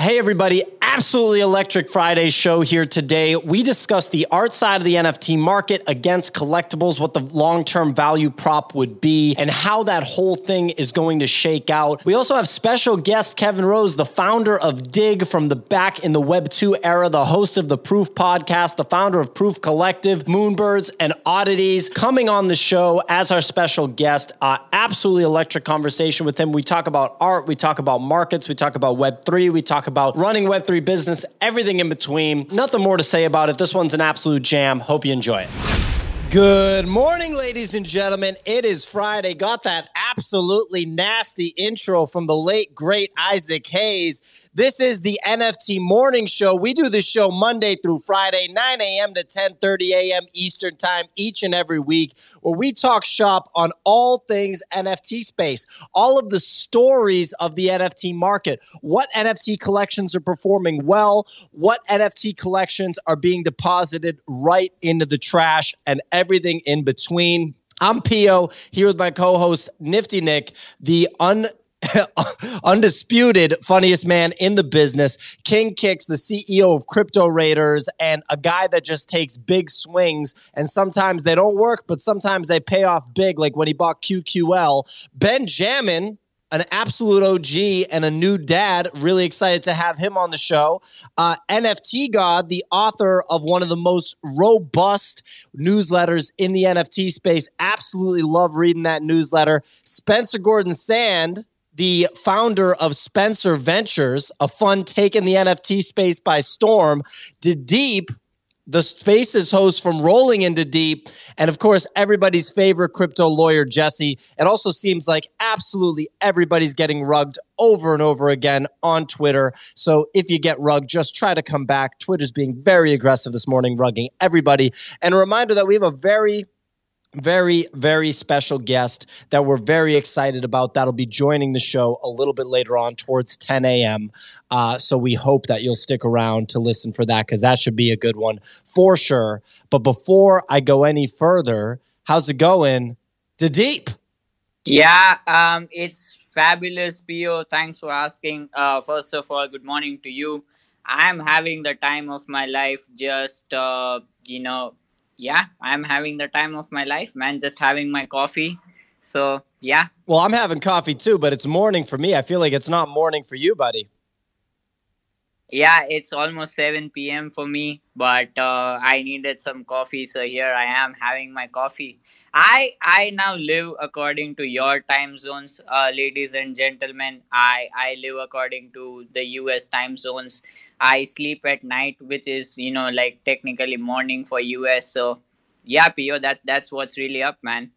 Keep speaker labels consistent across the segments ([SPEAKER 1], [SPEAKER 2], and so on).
[SPEAKER 1] Hey, everybody. Absolutely Electric Friday show here today. We discuss the art side of the NFT market against collectibles, what the long term value prop would be, and how that whole thing is going to shake out. We also have special guest Kevin Rose, the founder of Digg from the back in the Web 2 era, the host of the Proof podcast, the founder of Proof Collective, Moonbirds, and Oddities, coming on the show as our special guest. Uh, absolutely electric conversation with him. We talk about art, we talk about markets, we talk about Web3, we talk about running Web3 business, everything in between. Nothing more to say about it. This one's an absolute jam. Hope you enjoy it. Good morning, ladies and gentlemen. It is Friday. Got that absolutely nasty intro from the late, great Isaac Hayes. This is the NFT Morning Show. We do this show Monday through Friday, 9 a.m. to 10 30 a.m. Eastern Time, each and every week, where we talk shop on all things NFT space, all of the stories of the NFT market, what NFT collections are performing well, what NFT collections are being deposited right into the trash, and everything in between. I'm Pio here with my co-host Nifty Nick, the un undisputed funniest man in the business, King Kicks, the CEO of Crypto Raiders, and a guy that just takes big swings. And sometimes they don't work, but sometimes they pay off big, like when he bought QQL. Benjamin an absolute OG and a new dad. Really excited to have him on the show. Uh, NFT God, the author of one of the most robust newsletters in the NFT space. Absolutely love reading that newsletter. Spencer Gordon Sand, the founder of Spencer Ventures, a fund taking the NFT space by storm. Did deep the Spaces host from Rolling into Deep, and of course, everybody's favorite crypto lawyer, Jesse. It also seems like absolutely everybody's getting rugged over and over again on Twitter. So if you get rugged, just try to come back. Twitter's being very aggressive this morning, rugging everybody. And a reminder that we have a very very, very special guest that we're very excited about. That'll be joining the show a little bit later on towards 10 a.m. Uh, so we hope that you'll stick around to listen for that because that should be a good one for sure. But before I go any further, how's it going? Deep.
[SPEAKER 2] Yeah, um, it's fabulous, Pio. Thanks for asking. Uh, first of all, good morning to you. I'm having the time of my life. Just uh, you know, yeah, I'm having the time of my life, man. Just having my coffee. So, yeah.
[SPEAKER 1] Well, I'm having coffee too, but it's morning for me. I feel like it's not morning for you, buddy.
[SPEAKER 2] Yeah, it's almost 7 p.m. for me, but uh, I needed some coffee, so here I am having my coffee. I I now live according to your time zones, uh, ladies and gentlemen. I I live according to the U.S. time zones. I sleep at night, which is you know like technically morning for U.S. So yeah, Pio, that that's what's really up, man.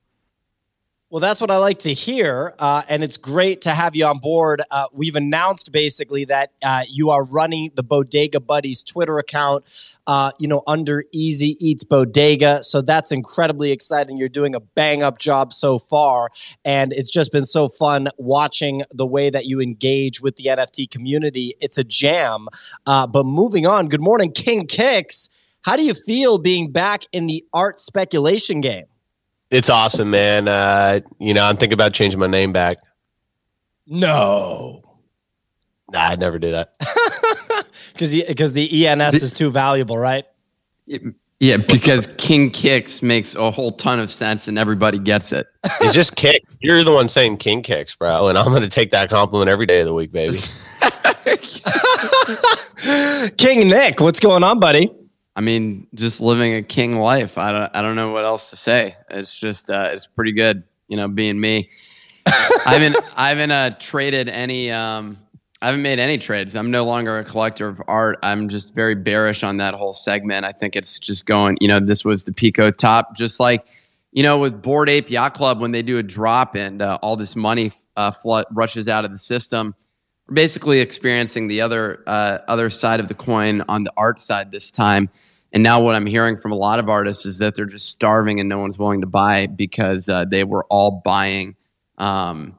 [SPEAKER 1] Well, that's what I like to hear. Uh, and it's great to have you on board. Uh, we've announced basically that uh, you are running the Bodega Buddies Twitter account, uh, you know, under Easy Eats Bodega. So that's incredibly exciting. You're doing a bang up job so far. And it's just been so fun watching the way that you engage with the NFT community. It's a jam. Uh, but moving on, good morning, King Kicks. How do you feel being back in the art speculation game?
[SPEAKER 3] It's awesome, man. Uh, you know, I'm thinking about changing my name back.
[SPEAKER 1] No.
[SPEAKER 3] Nah, I'd never do that.
[SPEAKER 1] Because because the ENS is too valuable, right?
[SPEAKER 4] Yeah, because King Kicks makes a whole ton of sense and everybody gets it.
[SPEAKER 3] It's just kick. You're the one saying King Kicks, bro, and I'm going to take that compliment every day of the week, baby.
[SPEAKER 1] King Nick, what's going on, buddy?
[SPEAKER 4] I mean, just living a king life. I don't, I don't know what else to say. It's just, uh, it's pretty good, you know, being me. I haven't, I haven't uh, traded any. Um, I haven't made any trades. I'm no longer a collector of art. I'm just very bearish on that whole segment. I think it's just going. You know, this was the Pico top, just like you know with Bored Ape Yacht Club when they do a drop and uh, all this money uh, flood rushes out of the system basically experiencing the other uh, other side of the coin on the art side this time. And now what I'm hearing from a lot of artists is that they're just starving and no one's willing to buy because uh, they were all buying um,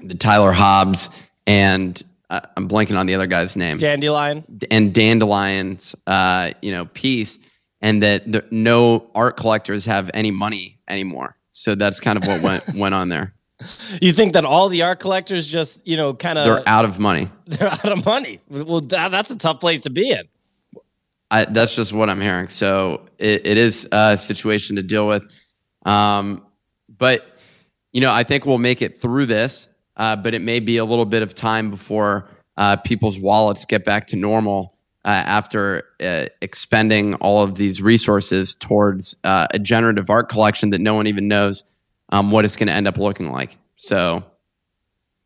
[SPEAKER 4] the Tyler Hobbs and uh, I'm blanking on the other guy's name.
[SPEAKER 1] Dandelion
[SPEAKER 4] and Dandelion's uh, you know piece, and that the, no art collectors have any money anymore. So that's kind of what went went on there.
[SPEAKER 1] You think that all the art collectors just, you know, kind of
[SPEAKER 4] They're out of money.
[SPEAKER 1] they're out of money? Well, that, that's a tough place to be in.
[SPEAKER 4] I, that's just what I'm hearing. So it, it is a situation to deal with. Um, but, you know, I think we'll make it through this, uh, but it may be a little bit of time before uh, people's wallets get back to normal uh, after uh, expending all of these resources towards uh, a generative art collection that no one even knows um, what it's going to end up looking like. So,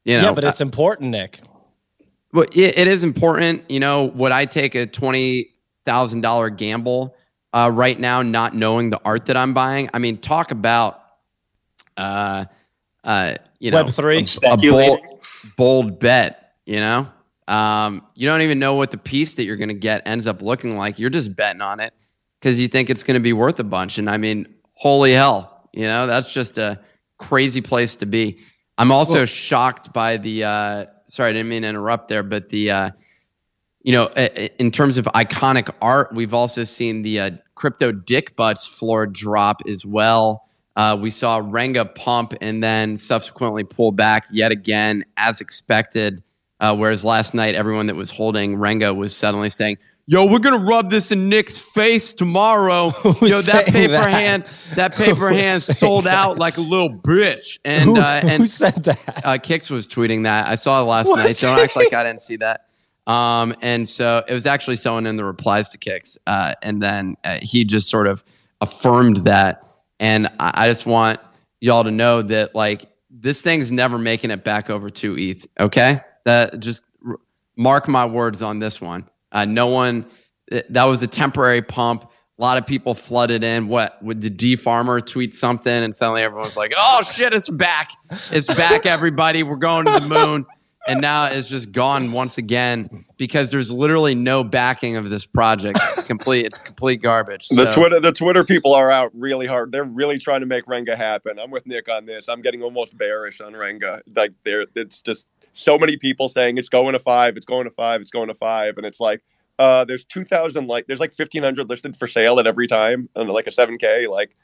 [SPEAKER 4] you know,
[SPEAKER 1] yeah, but it's important, Nick.
[SPEAKER 4] well, it, it is important. You know, would I take a twenty thousand dollar gamble uh, right now, not knowing the art that I'm buying? I mean, talk about, uh, uh, you know,
[SPEAKER 1] Web three.
[SPEAKER 4] a bold, bold bet. You know, um, you don't even know what the piece that you're going to get ends up looking like. You're just betting on it because you think it's going to be worth a bunch. And I mean, holy hell, you know, that's just a crazy place to be. I'm also
[SPEAKER 1] Well-
[SPEAKER 4] shocked by the. Uh, sorry, I didn't mean to interrupt there, but the. Uh, you know, in terms of iconic art, we've also seen the uh, crypto dick butts floor drop as well. Uh, we saw Renga pump and then subsequently pull back yet again, as expected. Uh, whereas last night, everyone that was holding Renga was suddenly saying, "Yo, we're gonna rub this in Nick's face tomorrow."
[SPEAKER 1] Who's
[SPEAKER 4] Yo, that paper
[SPEAKER 1] that?
[SPEAKER 4] hand, that paper
[SPEAKER 1] Who's
[SPEAKER 4] hand sold
[SPEAKER 1] that?
[SPEAKER 4] out like a little bitch. And
[SPEAKER 1] who,
[SPEAKER 4] uh, and
[SPEAKER 1] who said that?
[SPEAKER 4] uh, Kix was tweeting that. I saw it last night. Don't act like I didn't see that. Um, and so it was actually someone in the replies to Kix, uh, and then uh, he just sort of affirmed that. And I, I just want y'all to know that like this thing's never making it back over to ETH. Okay, that just mark my words on this one. Uh, no one. That was a temporary pump. A lot of people flooded in. What would the D farmer tweet something, and suddenly everyone's like, "Oh shit, it's back! It's back, everybody! We're going to the moon." And now it's just gone once again because there's literally no backing of this project. It's complete. It's complete garbage.
[SPEAKER 5] The Twitter the Twitter people are out really hard. They're really trying to make Renga happen. I'm with Nick on this. I'm getting almost bearish on Renga. Like there it's just so many people saying it's going to 5, it's going to 5, it's going to 5 and it's like uh there's 2000 like there's like 1500 listed for sale at every time and like a 7k like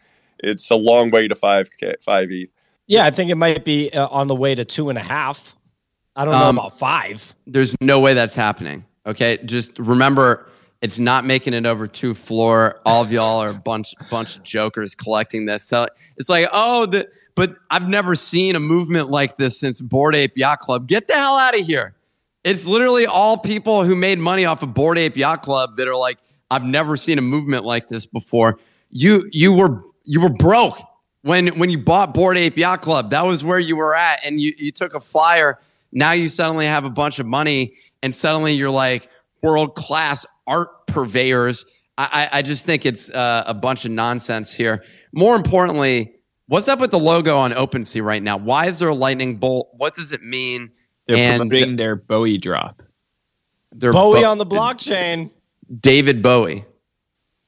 [SPEAKER 5] it's a long way to 5k 5E.
[SPEAKER 1] Yeah, I think it might be uh, on the way to two and a half. I don't know
[SPEAKER 4] Um,
[SPEAKER 1] about five.
[SPEAKER 4] there's no way that's happening. Okay, just remember it's not making it over two floor. All of y'all are a bunch bunch of jokers collecting this. So it's like, oh, the but I've never seen a movement like this since Bored Ape Yacht Club. Get the hell out of here. It's literally all people who made money off of Bored Ape Yacht Club that are like, I've never seen a movement like this before. You you were you were broke when when you bought Bored Ape Yacht Club. That was where you were at, and you you took a flyer. Now you suddenly have a bunch of money, and suddenly you're like world class art purveyors. I, I just think it's uh, a bunch of nonsense here. More importantly, what's up with the logo on OpenSea right now? Why is there a lightning bolt? What does it mean?
[SPEAKER 6] They're
[SPEAKER 4] And-
[SPEAKER 6] promoting their Bowie drop.
[SPEAKER 4] They're
[SPEAKER 1] Bowie
[SPEAKER 4] bo-
[SPEAKER 1] on the blockchain.
[SPEAKER 4] David Bowie.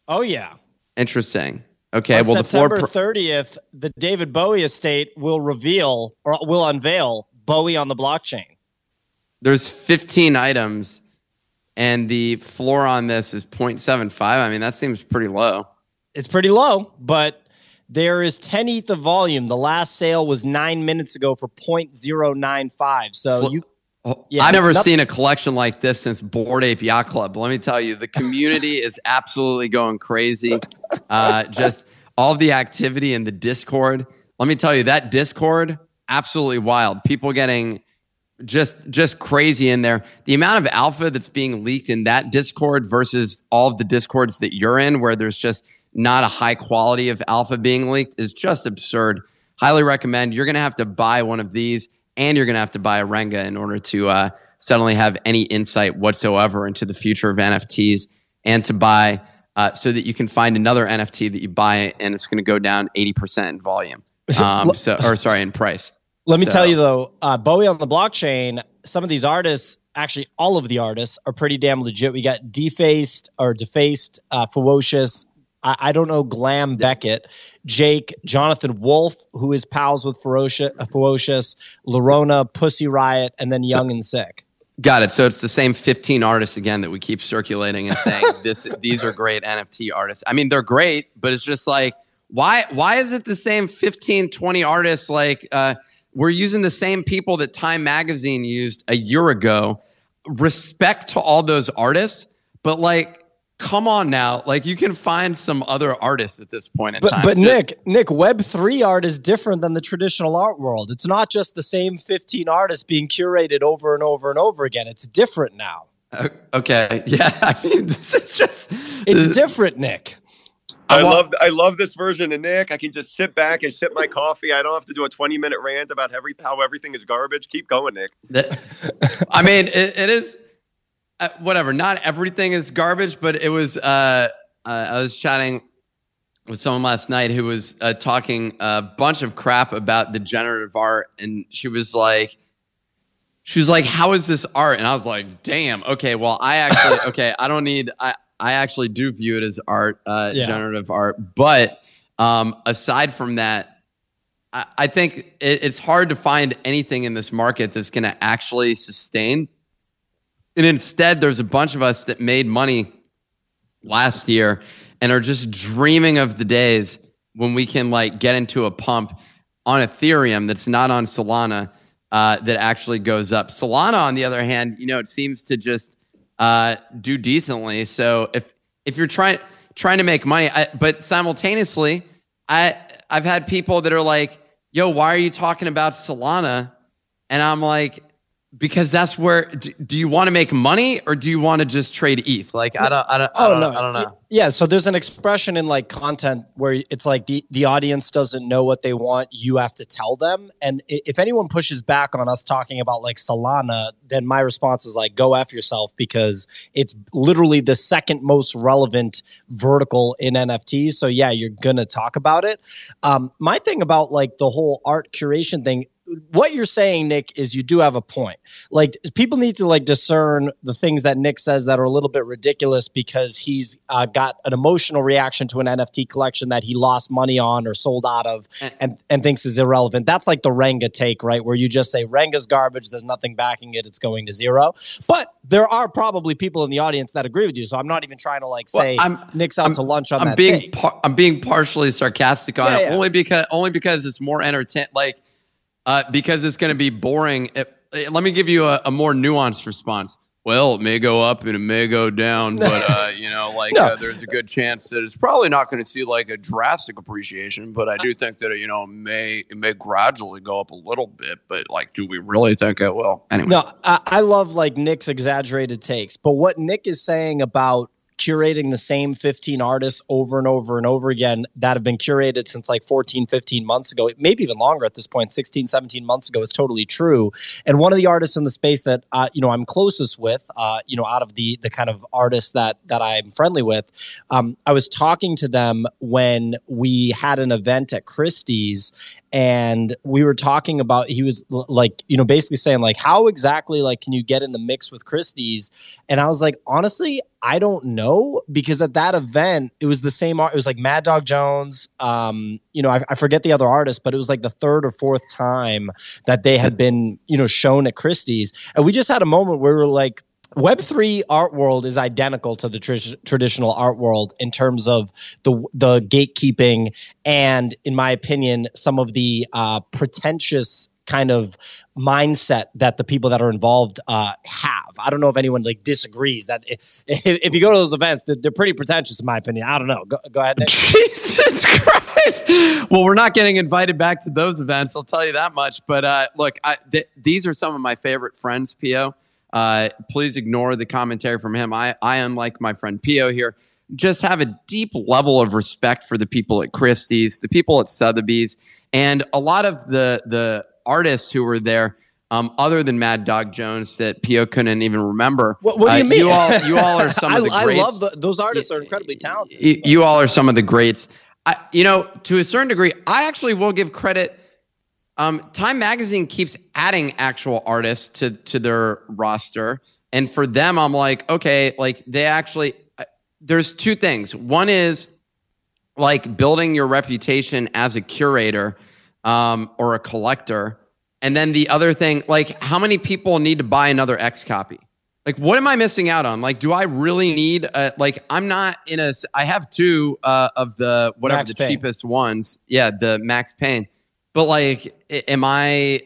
[SPEAKER 1] Oh yeah.
[SPEAKER 4] Interesting. Okay,
[SPEAKER 1] On
[SPEAKER 4] well the floor.
[SPEAKER 1] September
[SPEAKER 4] Pr-
[SPEAKER 1] thirtieth, the David Bowie estate will reveal or will unveil Bowie on the blockchain.
[SPEAKER 4] there's 15 items, and the floor on this is 0.75. I mean, that seems pretty low.
[SPEAKER 1] It's pretty low, but there is 10 ETH of volume. The last sale was nine minutes ago for 0.095. So
[SPEAKER 4] Sl-
[SPEAKER 1] you
[SPEAKER 4] Oh,
[SPEAKER 1] Yeah,
[SPEAKER 4] I've never
[SPEAKER 1] noth-
[SPEAKER 4] seen a collection like this since Bored Ape Yacht Club. Let me tell you, the community is absolutely going crazy. Uh, just all the activity in the Discord. Let me tell you, that Discord absolutely wild. People getting just just crazy in there. The amount of alpha that's being leaked in that Discord versus all of the Discords that you're in, where there's just not a high quality of alpha being leaked, is just absurd. Highly recommend. You're gonna have to buy one of these, and you're gonna have to buy a Renga in order to uh, suddenly have any insight whatsoever into the future of NFTs, and to buy uh, so that you can find another NFT that you buy, and it's gonna go down 80% in volume. Um, so, or sorry, in price.
[SPEAKER 1] Let me
[SPEAKER 4] So-
[SPEAKER 1] tell you though, uh, Bowie on the blockchain, some of these artists, actually all of the artists, are pretty damn legit. We got Defaced or Defaced, uh, Ferocious. I, I don't know Glam Beckett, Jake, Jonathan Wolf, who is pals with Ferocious, uh, Ferocious, Lorona, Pussy Riot, and then Young and Sick.
[SPEAKER 4] Got it. So it's the same 15 artists again that we keep circulating and saying this these are great NFT artists. I mean, they're great, but it's just like why why is it the same 15 20 artists like uh we're using the same people that Time Magazine used a year ago. Respect to all those artists, but like, come on now, like you can find some other artists at this point in
[SPEAKER 1] But
[SPEAKER 4] time.
[SPEAKER 1] but
[SPEAKER 4] Just-
[SPEAKER 1] Nick, Nick, Web three art is different than the traditional art world. It's not just the same fifteen artists being curated over and over and over again. It's different now.
[SPEAKER 4] O- okay, yeah, I mean, this is just
[SPEAKER 1] It's
[SPEAKER 4] this-
[SPEAKER 1] different, Nick.
[SPEAKER 5] I love I love this version of Nick. I can just sit back and sip my coffee. I don't have to do a 20 minute rant about every how everything is garbage. Keep going, Nick.
[SPEAKER 4] I mean, it, it is uh, whatever. Not everything is garbage, but it was. Uh, uh, I was chatting with someone last night who was uh, talking a bunch of crap about the generative art, and she was like, she was like, "How is this art?" And I was like, "Damn, okay. Well, I actually, okay, I don't need. I I actually do view it as art, uh,
[SPEAKER 1] Yeah.
[SPEAKER 4] generative art, but um, aside from that." I- I think it's hard to find anything in this market that's going to actually sustain. And instead, there's a bunch of us that made money last year and are just dreaming of the days when we can like get into a pump on Ethereum that's not on Solana uh, that actually goes up. Solana, on the other hand, you know, it seems to just uh, do decently. So if if you're trying trying to make money, I, but simultaneously, I I've had people that are like, "Yo, why are you talking about Solana?" And I'm like, because that's where. Do, you want to make money or do you want to just trade ETH? Like I don't, I don't, I
[SPEAKER 1] Oh
[SPEAKER 4] don't,
[SPEAKER 1] no,
[SPEAKER 4] I don't know.
[SPEAKER 1] Yeah, so there's an expression in like content where it's like the the audience doesn't know what they want, you have to tell them. And if anyone pushes back on us talking about like Solana, then my response is like go f yourself because it's literally the second most relevant vertical in NFTs. So yeah, you're gonna talk about it. Um, my thing about like the whole art curation thing. What you're saying, Nick, is you do have a point like people need to like discern the things that Nick says that are a little bit ridiculous because he's uh, got an emotional reaction to an NFT collection that he lost money on or sold out of
[SPEAKER 4] And-
[SPEAKER 1] and and thinks is irrelevant. That's like the Renga take, right? Where you just say Renga's garbage, there's nothing backing it, it's going to zero. But there are probably people in the audience that agree with you, so I'm not even trying to like
[SPEAKER 4] Well,
[SPEAKER 1] say
[SPEAKER 4] I'm-
[SPEAKER 1] Nick's out
[SPEAKER 4] I'm-
[SPEAKER 1] to lunch on
[SPEAKER 4] I'm
[SPEAKER 1] that
[SPEAKER 4] being par- I'm being partially sarcastic on
[SPEAKER 1] Yeah,
[SPEAKER 4] it
[SPEAKER 1] yeah.
[SPEAKER 4] only because only because it's more entertaining. like uh, because it's going to be boring. It, eh, let me give you a, a more nuanced response. Well, it may go up and it may go down, but uh, you know, like
[SPEAKER 1] No.
[SPEAKER 4] uh, there's a good chance that it's probably not going to see like a drastic appreciation. But I do think that you know it may it may gradually go up a little bit. But like, do we really think it will? Anyway,
[SPEAKER 1] No, I, I love like Nick's exaggerated takes, but what Nick is saying about curating the same 15 artists over and over and over again that have been curated since like 14 15 months ago maybe even longer at this point 16 17 months ago is totally true. And one of the artists in the space that uh, you know i'm closest with uh, you know out of the the kind of artists that that i'm friendly with um, i was talking to them when we had an event at christie's and we were talking about he was like you know basically saying like how exactly like can you get in the mix with christie's? And i was like honestly i don't know because at that event it was the same art it was like mad dog jones um you know I, I forget the other artist but it was like the third or fourth time that they had been you know shown at christie's. And we just had a moment where we were like Web3 art world is identical to the tr- traditional art world in terms of the the gatekeeping and, in my opinion, some of the uh, pretentious kind of mindset that the people that are involved uh, have. I don't know if anyone like disagrees that if, if you go to those events, they're, they're pretty pretentious, in my opinion. I don't know. Go, go ahead. Nick.
[SPEAKER 4] Jesus Christ. Well, we're not getting invited back to those events. I'll tell you that much. But uh, look, I, th- these are some of my favorite friends, Pio. Uh, please ignore the commentary from him. I, I unlike my friend Pio here, just have a deep level of respect for the people at Christie's, the people at Sotheby's, and a lot of the the artists who were there. Um, other than Mad Dog Jones, that Pio couldn't even remember.
[SPEAKER 1] What, what do
[SPEAKER 4] Uh,
[SPEAKER 1] you mean?
[SPEAKER 4] You all, you all are some
[SPEAKER 1] I,
[SPEAKER 4] of the
[SPEAKER 1] I
[SPEAKER 4] greats
[SPEAKER 1] love the, those artists are incredibly talented.
[SPEAKER 4] you, you all are some of the greats. I, you know, to a certain degree, I actually will give credit. Um, Time Magazine keeps adding actual artists to to their roster, and for them, I'm like, okay, like they actually. uh, There's two things. One is like building your reputation as a curator um, or a collector, and then the other thing, like how many people need to buy another X copy? like what am i missing out on like do i really need a, like i'm not in a i have two uh, of the whatever
[SPEAKER 1] Max
[SPEAKER 4] the
[SPEAKER 1] Payne.
[SPEAKER 4] cheapest ones yeah the max Pain. But like, am I?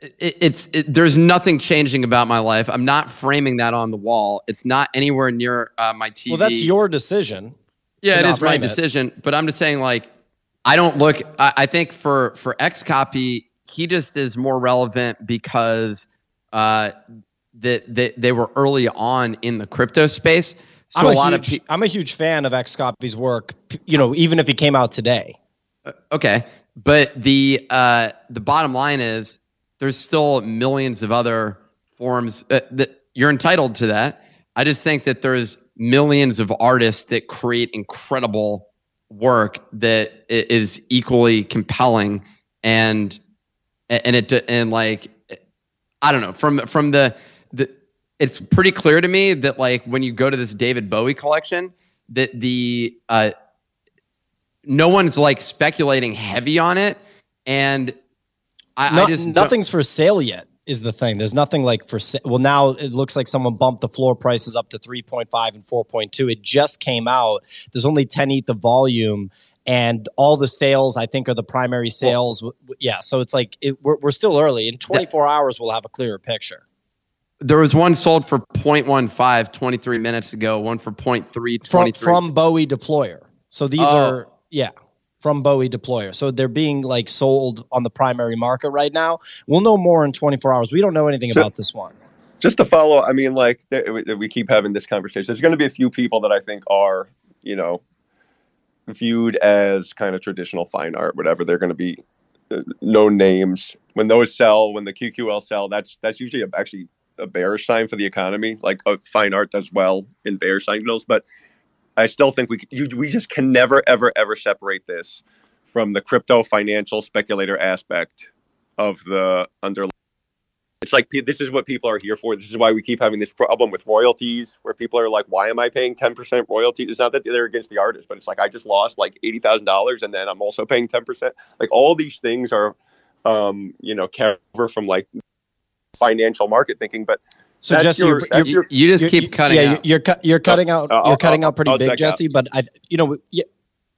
[SPEAKER 4] It, it's it, there's nothing changing about my life. I'm not framing that on the wall. It's not anywhere near uh, my TV.
[SPEAKER 1] Well, that's your decision.
[SPEAKER 4] yeah, it is my
[SPEAKER 1] it.
[SPEAKER 4] decision. But I'm just saying, like, I don't look. I, I think for for X copy, he just is more relevant because uh, that they, they were early on in the crypto space. So
[SPEAKER 1] I'm
[SPEAKER 4] a,
[SPEAKER 1] a,
[SPEAKER 4] lot
[SPEAKER 1] huge,
[SPEAKER 4] of people.
[SPEAKER 1] I'm a huge fan of X Copy's work. You know, even if he came out today.
[SPEAKER 4] Okay, but the uh, the bottom line is there's still millions of other forms uh, that you're entitled to that. I just think that there's millions of artists that create incredible work that is equally compelling and and it and like I don't know from from the the it's pretty clear to me that like when you go to this David Bowie collection that the uh no one's like speculating heavy on it and I,
[SPEAKER 1] No-
[SPEAKER 4] I just
[SPEAKER 1] nothing's for sale yet. Is the thing? There's nothing like for sale. Well, now it looks like someone bumped the floor prices up to 3.5 and 4.2. It just came out. There's only 10 ETH of volume, and all the sales I think are the primary sales. W- w- yeah, so it's like it, we're we're still early. In 24 hours, we'll have a clearer picture.
[SPEAKER 4] there was one sold for 0.15 23 minutes ago one for 0.3
[SPEAKER 1] from from Bowie deployer. So these
[SPEAKER 4] Oh.
[SPEAKER 1] are yeah, from Bowie deployer. So they're being like sold on the primary market right now. We'll know more in 24 hours. We don't know anything about this one.
[SPEAKER 5] just to follow i mean like we keep having this conversation there's going to be a few people that i think are you know viewed as kind of traditional fine art whatever they're going to be uh, no names when those sell when the qql sell that's that's usually a, actually a bearish sign for the economy like uh, fine art does well in bear signals but i still think we you, we just can never ever ever separate this from the crypto financial speculator aspect of the underlying it's like this is what people are here for. This is why we keep having this problem with royalties, where people are like, "Why am I paying ten percent royalty?" It's not that they're against the artist, but it's like I just lost like eighty thousand dollars, and then I'm also paying ten percent. Like all these things are, um, you know, cover from like financial market thinking. But
[SPEAKER 1] So
[SPEAKER 5] That's
[SPEAKER 1] Jesse,
[SPEAKER 5] your-
[SPEAKER 1] you're, you're,
[SPEAKER 4] you, just keep cutting
[SPEAKER 1] yeah,
[SPEAKER 4] out
[SPEAKER 1] You're you're cutting out.
[SPEAKER 5] I'll-
[SPEAKER 1] you're cutting
[SPEAKER 5] I'll-
[SPEAKER 1] out pretty
[SPEAKER 5] I'll
[SPEAKER 1] big,
[SPEAKER 5] check out.
[SPEAKER 1] Jesse. But I, you know,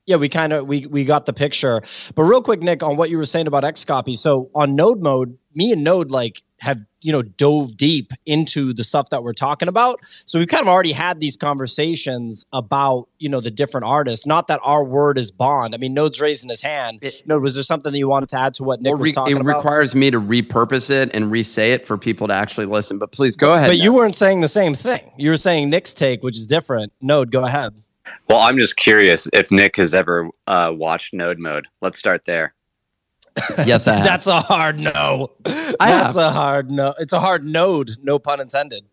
[SPEAKER 1] yeah, we kind of we we got the picture. But real quick, Nick, on what you were saying about X copy. So on Node mode, me and Node like have you know dove deep into the stuff that we're talking about. So we've kind of already had these conversations about you know the different artists. Not that our word is bond. I mean, Node's raising his hand.
[SPEAKER 4] It-
[SPEAKER 1] Node, was there something that you wanted to add to what Nick
[SPEAKER 4] Well,
[SPEAKER 1] was talking
[SPEAKER 4] it
[SPEAKER 1] about?
[SPEAKER 4] It requires me to repurpose it and re-say it for people to actually listen but please go ahead
[SPEAKER 1] but you weren't saying the same thing. You were saying Nick's take, which is different. Node, go ahead.
[SPEAKER 6] Well, I'm just curious if Nick has ever uh, watched Node Mode. Let's start there.
[SPEAKER 4] yes i have.
[SPEAKER 1] That's a hard no.
[SPEAKER 4] I
[SPEAKER 1] That's
[SPEAKER 4] have.
[SPEAKER 1] a hard no. It's a hard node. No pun intended.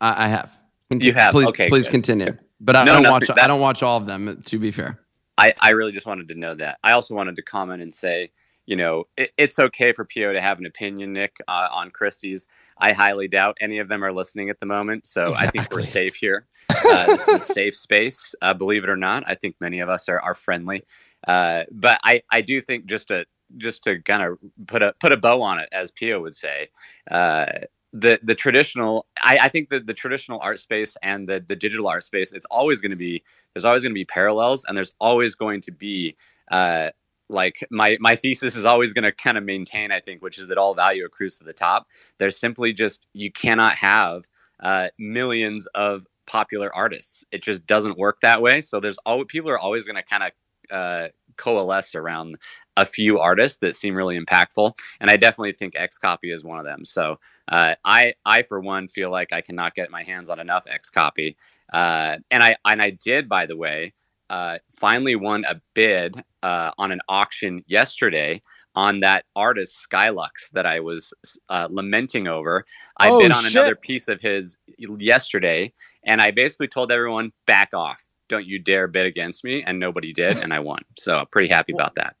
[SPEAKER 4] I, I have Conti-
[SPEAKER 6] You have?
[SPEAKER 4] please,
[SPEAKER 6] Okay,
[SPEAKER 4] please
[SPEAKER 6] good.
[SPEAKER 4] continue but i
[SPEAKER 6] No,
[SPEAKER 4] don't
[SPEAKER 6] no,
[SPEAKER 4] watch
[SPEAKER 6] that-
[SPEAKER 4] i don't watch all of them to be fair
[SPEAKER 6] I, I really just wanted to know that. I also wanted to comment and say, you know, it, it's okay for Pio to have an opinion, Nick, uh, on Christie's. I highly doubt any of them are listening at the moment, so I think we're safe here. Uh, this is a safe space, uh, believe it or not. I think many of us are, are friendly, uh, but I, I do think just to just to kind of put a put a bow on it, as Pio would say, uh, the the traditional. I, I think that the traditional art space and the the digital art space, it's always going to be there's always going to be parallels, and there's always going to be uh, like my my thesis is always going to kind of maintain. I think, which is that all value accrues to the top. There's simply just you cannot have uh, millions of popular artists. It just doesn't work that way. So there's always people are always going to kind of uh, coalesce around a few artists that seem really impactful, and I definitely think X Copy is one of them. So uh, I I for one feel like I cannot get my hands on enough X Copy, uh, and I and I did by the way uh, finally won a bid uh, on an auction yesterday on that artist Skylux that I was uh, lamenting over. I
[SPEAKER 1] Oh,
[SPEAKER 6] bid on
[SPEAKER 1] shit.
[SPEAKER 6] another piece of his yesterday, and I basically told everyone back off. Don't you dare bid against me, and nobody did, and I won. So I'm pretty happy about that.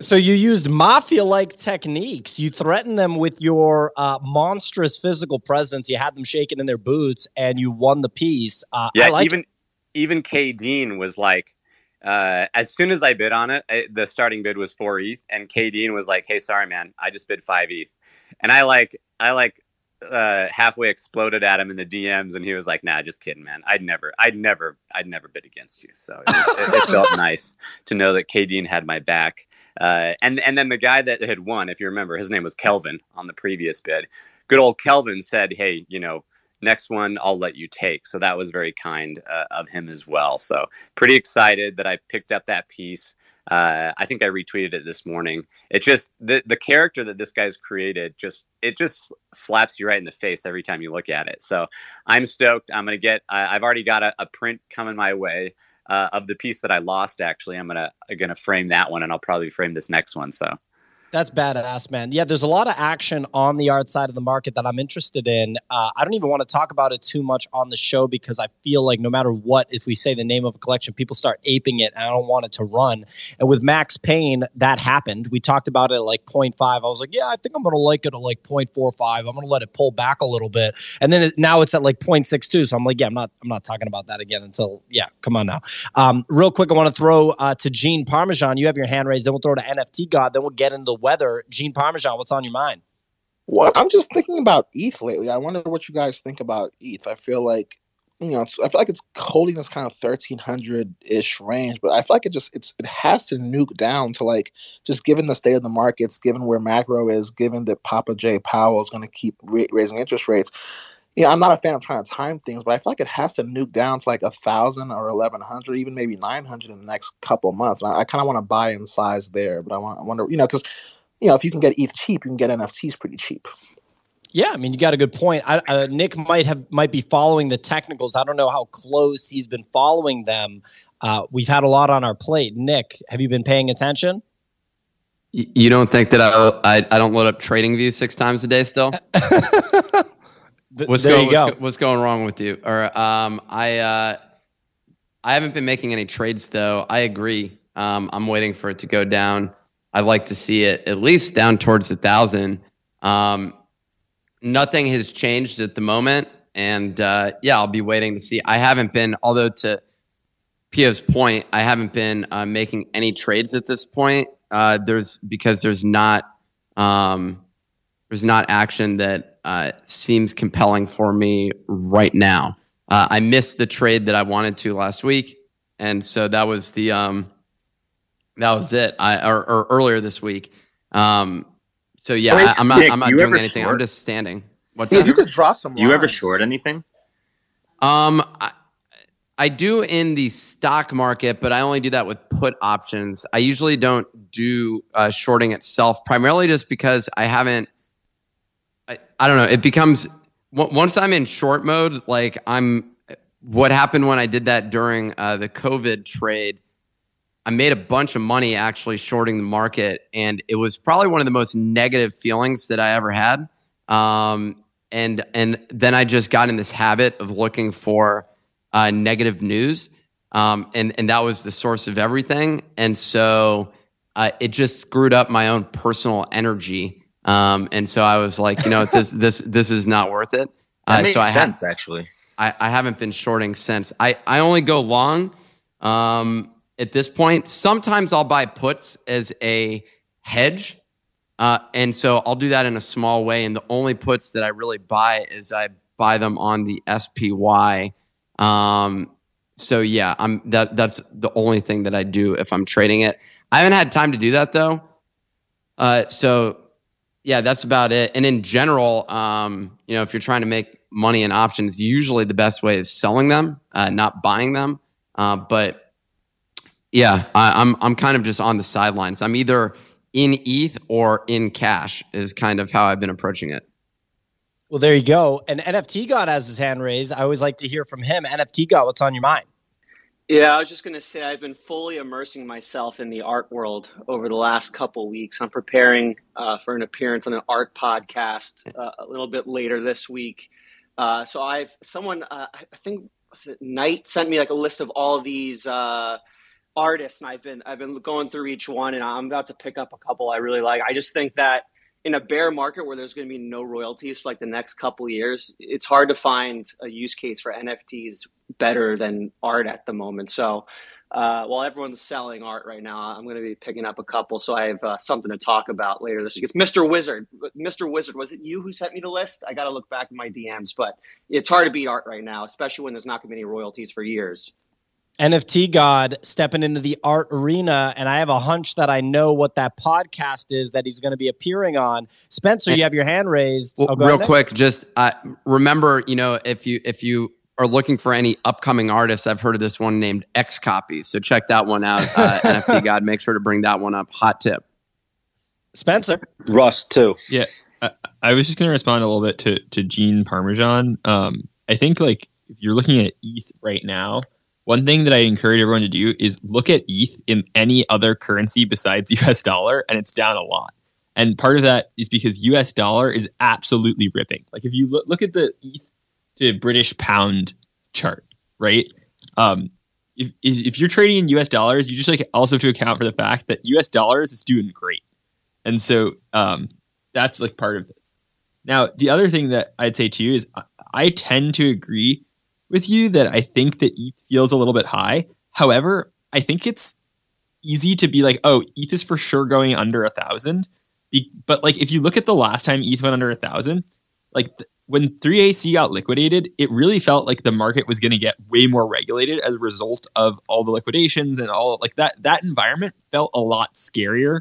[SPEAKER 1] So you used mafia-like techniques. You threatened them with your uh, monstrous physical presence. You had them shaking in their boots, and you won the piece. Uh,
[SPEAKER 6] Yeah,
[SPEAKER 1] I like
[SPEAKER 6] even even K Dean was like, uh, as soon as I bid on it, I, the starting bid was four ETH, and K Dean was like, "Hey, sorry, man, I just bid five ETH," and I like, I like uh, halfway exploded at him in the DMs, and he was like, "Nah, just kidding, man. I'd never, I'd never, I'd never bid against you." So it, was, it, it felt nice to know that KD had my back. Uh, and and then the guy that had won, if you remember, his name was Kelvin on the previous bid. Good old Kelvin said, "Hey, you know." Next one, I'll let you take. So that was very kind uh, of him as well. So pretty excited that I picked up that piece. Uh, I think I retweeted it this morning. It just the the character that this guy's created just it just slaps you right in the face every time you look at it. So I'm stoked. I'm gonna get. I, have already got a, a, print coming my way uh, of the piece that I lost. Actually, I'm gonna gonna frame that one, and I'll probably frame this next one. So
[SPEAKER 1] that's badass, man. Yeah, there's a lot of action on the art side of the market that I'm interested in. Uh, I don't even want to talk about it too much on the show because I feel like no matter what, if we say the name of a collection, people start aping it, and I don't want it to run. And with Max Pain, that happened. We talked about it at like 0.5. I was like, yeah, I think I'm going to like it at like 0.45. I'm going to let it pull back a little bit, and then it, now it's at like 0.62. So I'm like, yeah, I'm not, I'm not talking about that again until, yeah, come on now. Um, real quick, I want to throw uh, to Gene Parmesan. You have your hand raised. Then we'll throw to NFT God. Then we'll get into weather. Gene Parmesan, what's on your mind?
[SPEAKER 7] Well, I'm just thinking about ETH lately. I wonder what you guys think about ETH. I feel like you know, I feel like it's holding this kind of thirteen hundred ish range, but I feel like it just it's it has to nuke down to like just given the state of the markets, given where macro is, given that Papa J Powell is going to keep ra- raising interest rates. Yeah, you know, I'm not a fan of trying to time things, but I feel like it has to nuke down to like a thousand or eleven hundred, even maybe nine hundred in the next couple months. And I, I kind of want to buy in size there, but I want I wonder, you know, because you know, if you can get ETH cheap, you can get NFTs pretty cheap.
[SPEAKER 1] Yeah, I mean, you got a good point. I, uh, Nick might have might be following the technicals. I don't know how close he's been following them. Uh, we've had a lot on our plate. Nick, have you been paying attention?
[SPEAKER 4] You don't think that I I, I don't load up Trading TradingView six times a day still? what's
[SPEAKER 1] there
[SPEAKER 4] going,
[SPEAKER 1] go.
[SPEAKER 4] What's, what's, going wrong with you? Or um, I uh, I haven't been making any trades though. I agree. Um, I'm waiting for it to go down. I'd like to see it at least down towards a thousand. Um, nothing has changed at the moment, and uh, yeah, I'll be waiting to see. I haven't been, although to Pio's point, I haven't been uh, making any trades at this point. Uh, there's because there's not um, there's not action that uh, seems compelling for me right now. Uh, I missed the trade that I wanted to last week, and so that was the um, that was it. I or, or earlier this week. Um, so yeah, Wait, I, am not. Nick, I'm not doing anything. Short? I'm just standing.
[SPEAKER 7] What's yeah, that? You could draw some.
[SPEAKER 6] Do you ever short anything?
[SPEAKER 4] Um, I, I do in the stock market, but I only do that with put options. I usually don't do uh, shorting itself, primarily just because I haven't. I, don't know. It becomes once I'm in short mode, like I'm. What happened when I did that during uh, the COVID trade? I made a bunch of money actually shorting the market, and it was probably one of the most negative feelings that I ever had. Um, and and then I just got in this habit of looking for uh, negative news, um, and and that was the source of everything. And so uh, it just screwed up my own personal energy. Um, and so I was like, you know, this this this is not worth it.
[SPEAKER 6] That uh, makes
[SPEAKER 4] so I
[SPEAKER 6] sense, actually.
[SPEAKER 4] I, I haven't been shorting since. I I only go long. Um, at this point. Sometimes I'll buy puts as a hedge. Uh, and so I'll do that in a small way. And the only puts that I really buy is I buy them on the SPY. Um, so yeah, I'm that that's the only thing that I do if I'm trading it. I haven't had time to do that though. Uh, so yeah, that's about it. And in general, um, you know, if you're trying to make money in options, usually the best way is selling them, uh, not buying them. Uh, but yeah, I, I'm, I'm kind of just on the sidelines. I'm either in ETH or in cash is kind of how I've been approaching it.
[SPEAKER 1] Well, there you go. And NFT God has his hand raised. I always like to hear from him. NFT God, what's on your mind?
[SPEAKER 8] Yeah, I was just going to say I've been fully immersing myself in the art world over the last couple weeks. I'm preparing uh, for an appearance on an art podcast uh, a little bit later this week. Uh, so I've someone uh, I think Knight sent me like a list of all of these uh, artists, and I've been I've been going through each one, and I'm about to pick up a couple I really like. I just think that in a bear market where there's going to be no royalties for like the next couple years, it's hard to find a use case for NFTs better than art at the moment. So uh, while everyone's selling art right now, I'm going to be picking up a couple, so I have uh, something to talk about later this week. It's Mr. Wizard. Mr. Wizard, was it you who sent me the list? I got to look back in my DMs, but it's hard to beat art right now, especially when there's not going to be any royalties for years.
[SPEAKER 1] NFT God stepping into the art arena, and I have a hunch that I know what that podcast is that he's going to be appearing on. Spencer, you have your hand raised.
[SPEAKER 4] Well,
[SPEAKER 1] Oh, go
[SPEAKER 4] real
[SPEAKER 1] ahead.
[SPEAKER 4] quick, just uh, remember, you know, if you if you are looking for any upcoming artists, I've heard of this one named X Copies. So check that one out. Uh, NFT God, make sure to bring that one up. Hot tip.
[SPEAKER 1] Spencer.
[SPEAKER 9] Russ too.
[SPEAKER 10] Yeah, I, I was just going to respond a little bit to to Gene Parmesan. Um, I think like if you're looking at ETH right now, one thing that I encourage everyone to do is look at ETH in any other currency besides US dollar, and it's down a lot. And part of that is because US dollar is absolutely ripping. Like if you look, look at the ETH to British pound chart, right? Um, if, if you're trading in US dollars, you just like also have to account for the fact that US dollars is doing great. And so um, that's like part of this. Now, the other thing that I'd say to you is I, I tend to agree with you that I think that ETH feels a little bit high. However, I think it's easy to be like, oh, ETH is for sure going under a thousand. But like, if you look at the last time ETH went under a thousand, like when 3AC got liquidated, it really felt like the market was going to get way more regulated as a result of all the liquidations and all like that. That environment felt a lot scarier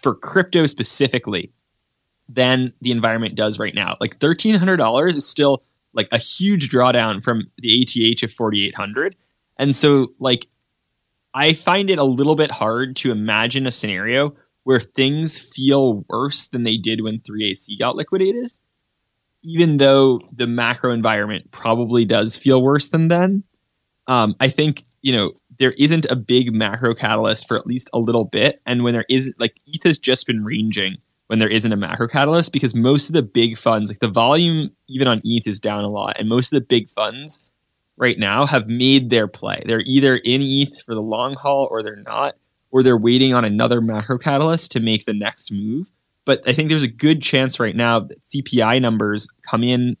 [SPEAKER 10] for crypto specifically than the environment does right now. Like thirteen hundred dollars is still like a huge drawdown from the ATH of forty eight hundred, and so like I find it a little bit hard to imagine a scenario where things feel worse than they did when 3AC got liquidated, even though the macro environment probably does feel worse than then. Um, I think you know there isn't a big macro catalyst for at least a little bit, and when there isn't, like ETH has just been ranging when there isn't a macro catalyst because most of the big funds, like the volume even on ETH is down a lot, and most of the big funds right now have made their play. They're either in ETH for the long haul or they're not, or they're waiting on another macro catalyst to make the next move. But I think there's a good chance right now that CPI numbers come in,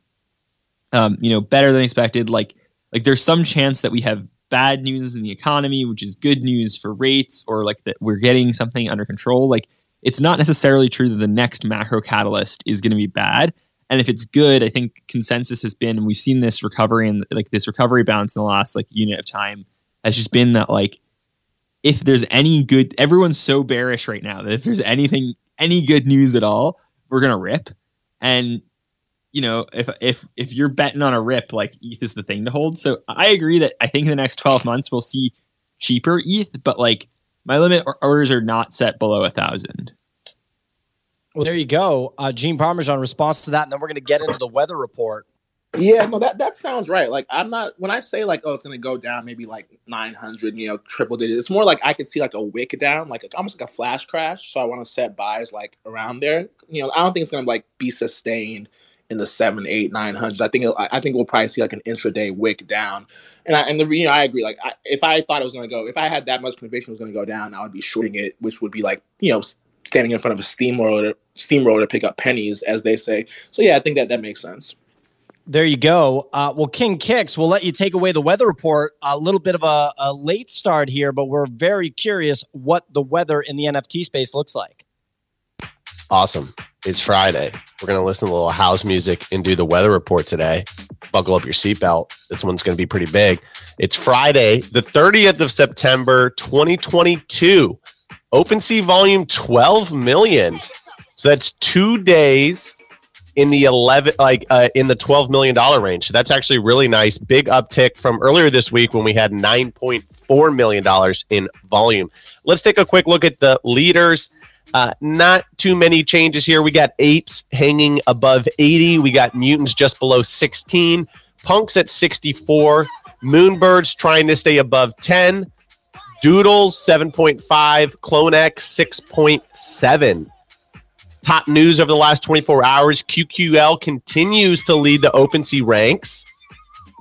[SPEAKER 10] um, you know, better than expected. Like, like there's some chance that we have bad news in the economy, which is good news for rates, or like that we're getting something under control. Like, it's not necessarily true that the next macro catalyst is going to be bad. And if it's good, I think consensus has been, and we've seen this recovery and like this recovery bounce in the last like unit of time has just been that like if there's any good, everyone's so bearish right now that if there's anything, any good news at all, we're gonna rip. And you know, if if if you're betting on a rip, like ETH is the thing to hold. So I agree that I think in the next 12 months we'll see cheaper ETH, but like my limit orders are not set below a thousand.
[SPEAKER 1] Well, there you go. Uh, Gene Parmesan response to that, and then we're going to get into the weather report.
[SPEAKER 7] Yeah, no, that that sounds right. Like I'm not when I say like, oh, it's gonna go down maybe like 900, you know, triple digits. It's more like I could see like a wick down, like almost like a flash crash. So I want to set buys like around there. You know, I don't think it's gonna like be sustained in the seven, eight, nine hundreds. I think I I think we'll probably see like an intraday wick down. And I and the you know, I agree. Like I, if I thought it was gonna go, if I had that much conviction it was gonna go down, I would be shorting it, which would be like you know standing in front of a steamroller, steamroller to pick up pennies, as they say. So yeah, I think that that makes sense.
[SPEAKER 1] There you go. Uh, well, King Kicks, we'll let you take away the weather report. A little bit of a, a late start here, but we're very curious what the weather in the NFT space looks like.
[SPEAKER 3] Awesome. It's Friday. We're going to listen to a little house music and do the weather report today. Buckle up your seatbelt. This one's going to be pretty big. It's Friday, the 30th of September, 2022. OpenSea volume 12 million. So that's two days in the 11 like uh, in the 12 million dollar range so that's actually really nice big uptick from earlier this week when we had 9.4 million dollars in volume let's take a quick look at the leaders uh, not too many changes here. We got apes hanging above 80 we got mutants just below 16 punks at 64 moonbirds trying to stay above 10 doodles 7.5 clone x 6.7 Top news over the last 24 hours QQL continues to lead the OpenSea ranks.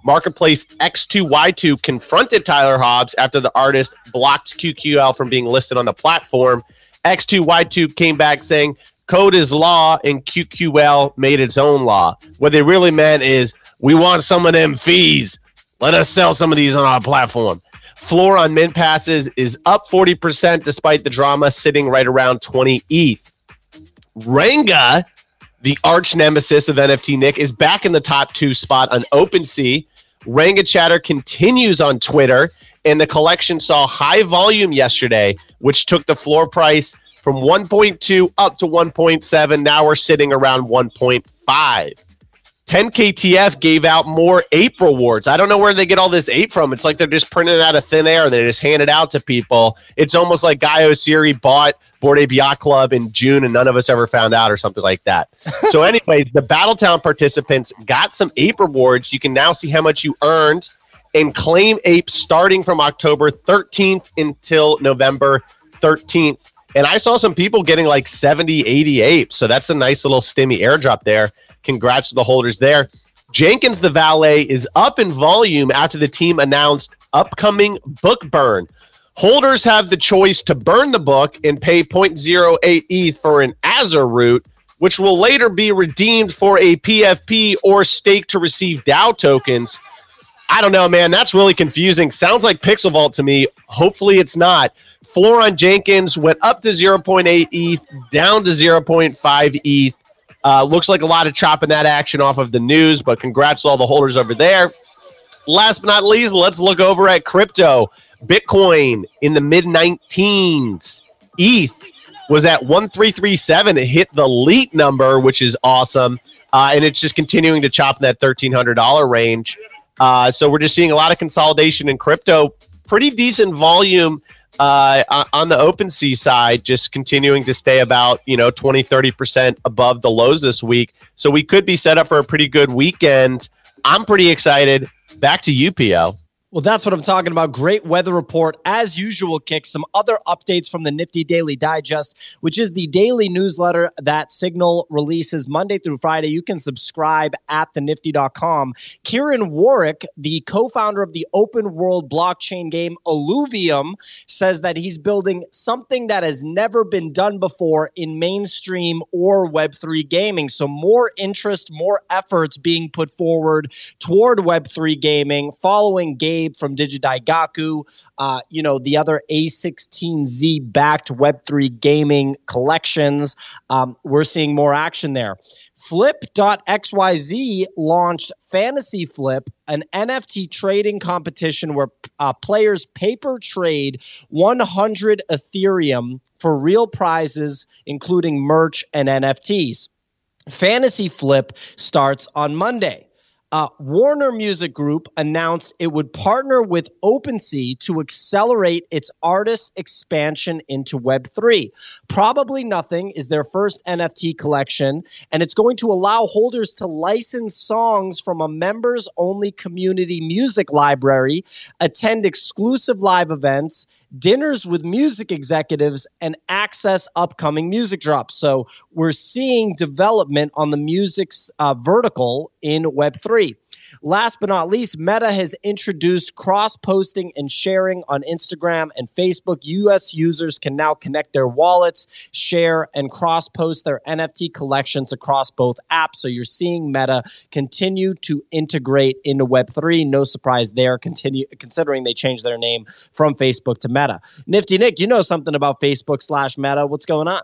[SPEAKER 3] Marketplace X2Y2 confronted Tyler Hobbs after the artist blocked QQL from being listed on the platform. X2Y2 came back saying code is law and QQL made its own law. What they really meant is we want some of them fees. Let us sell some of these on our platform. Floor on mint passes is up 40% despite the drama, sitting right around 20 ETH. Renga, the arch nemesis of NFT Nick, is back in the top two spot on OpenSea. Renga chatter continues on Twitter, and the collection saw high volume yesterday, which took the floor price from 1.2 up to 1.7. Now we're sitting around 1.5. 10KTF gave out more ape rewards. I don't know where they get all this ape from. It's like they're just printing it out of thin air and they just hand it out to people. It's almost like Guy Oseary bought Bored Ape Yacht Club in June and none of us ever found out or something like that. so, anyways, the Battletown participants got some ape rewards. You can now see how much you earned and claim ape starting from October 13th until November 13th. And I saw some people getting like 70, 80 apes. So that's a nice little stimmy airdrop there. Congrats to the holders there. Jenkins the Valet is up in volume after the team announced upcoming book burn. Holders have the choice to burn the book and pay 0.08 ETH for an Azure root, which will later be redeemed for a PFP or stake to receive DAO tokens. I don't know, man. That's really confusing. Sounds like Pixel Vault to me. Hopefully it's not. Floor on Jenkins went up to 0.8 ETH, down to 0.5 ETH. Uh, looks like a lot of chopping that action off of the news, but congrats to all the holders over there. Last but not least, let's look over at crypto. Bitcoin in the mid 19s. ETH was at 1337. It hit the elite number, which is awesome. Uh, and it's just continuing to chop in that $1,300 range. Uh, so we're just seeing a lot of consolidation in crypto. Pretty decent volume uh, on the OpenSea side, just continuing to stay about, you know, 20, 30% above the lows this week. So we could be set up for a pretty good weekend. I'm pretty excited. Back to you, PO.
[SPEAKER 1] Well, that's what I'm talking about. Great weather report. As usual, Kick some other updates from the Nifty Daily Digest, which is the daily newsletter that Signal releases Monday through Friday. You can subscribe at thenifty.com. Kieran Warwick, the co founder of the open world blockchain game Illuvium, says that he's building something that has never been done before in mainstream or Web3 gaming. So, more interest, more efforts being put forward toward Web3 gaming following game from Digidaigaku, uh, you know, the other A16Z backed Web3 gaming collections. Um, we're seeing more action there. Flip.xyz launched Fantasy Flip, an NFT trading competition where uh, players paper trade 100 Ethereum for real prizes, including merch and NFTs. Fantasy Flip starts on Monday. Uh, Warner Music Group announced it would partner with OpenSea to accelerate its artist expansion into Web3. Probably Nothing is their first NFT collection, and it's going to allow holders to license songs from a members only community music library, attend exclusive live events, dinners with music executives, and access upcoming music drops. So we're seeing development on the music's uh, vertical in Web3. Last but not least, Meta has introduced cross posting and sharing on Instagram and Facebook. US users can now connect their wallets, share, and cross post their NFT collections across both apps. So you're seeing Meta continue to integrate into Web3. No surprise there, continue considering they changed their name from Facebook to Meta. Nifty Nick, you know something about Facebook slash Meta. What's going on?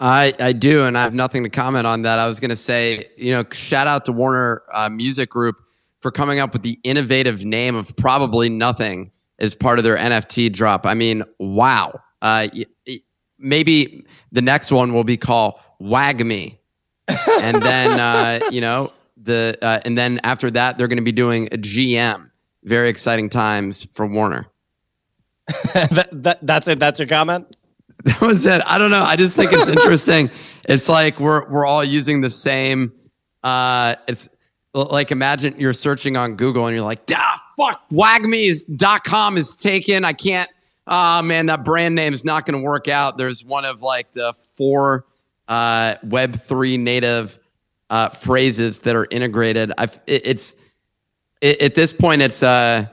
[SPEAKER 4] I, I do, and I have nothing to comment on that. I was going to say, you know, shout out to Warner uh, Music Group for coming up with the innovative name of probably nothing as part of their NFT drop. I mean, wow. Uh, maybe the next one will be called WAGMI, and then uh, you know the uh, and then after that they're going to be doing a GM. Very exciting times for Warner.
[SPEAKER 1] that, that, that's it. That's your comment.
[SPEAKER 4] That was it. I don't know. I just think it's interesting. it's like we're we're all using the same. Uh, it's like imagine you're searching on Google and you're like, ah, fuck, wagme.com is taken. I can't. Oh man, that brand name is not going to work out. There's one of like the four uh, Web three native uh, phrases that are integrated. I've, it, it's it, at this point, it's uh,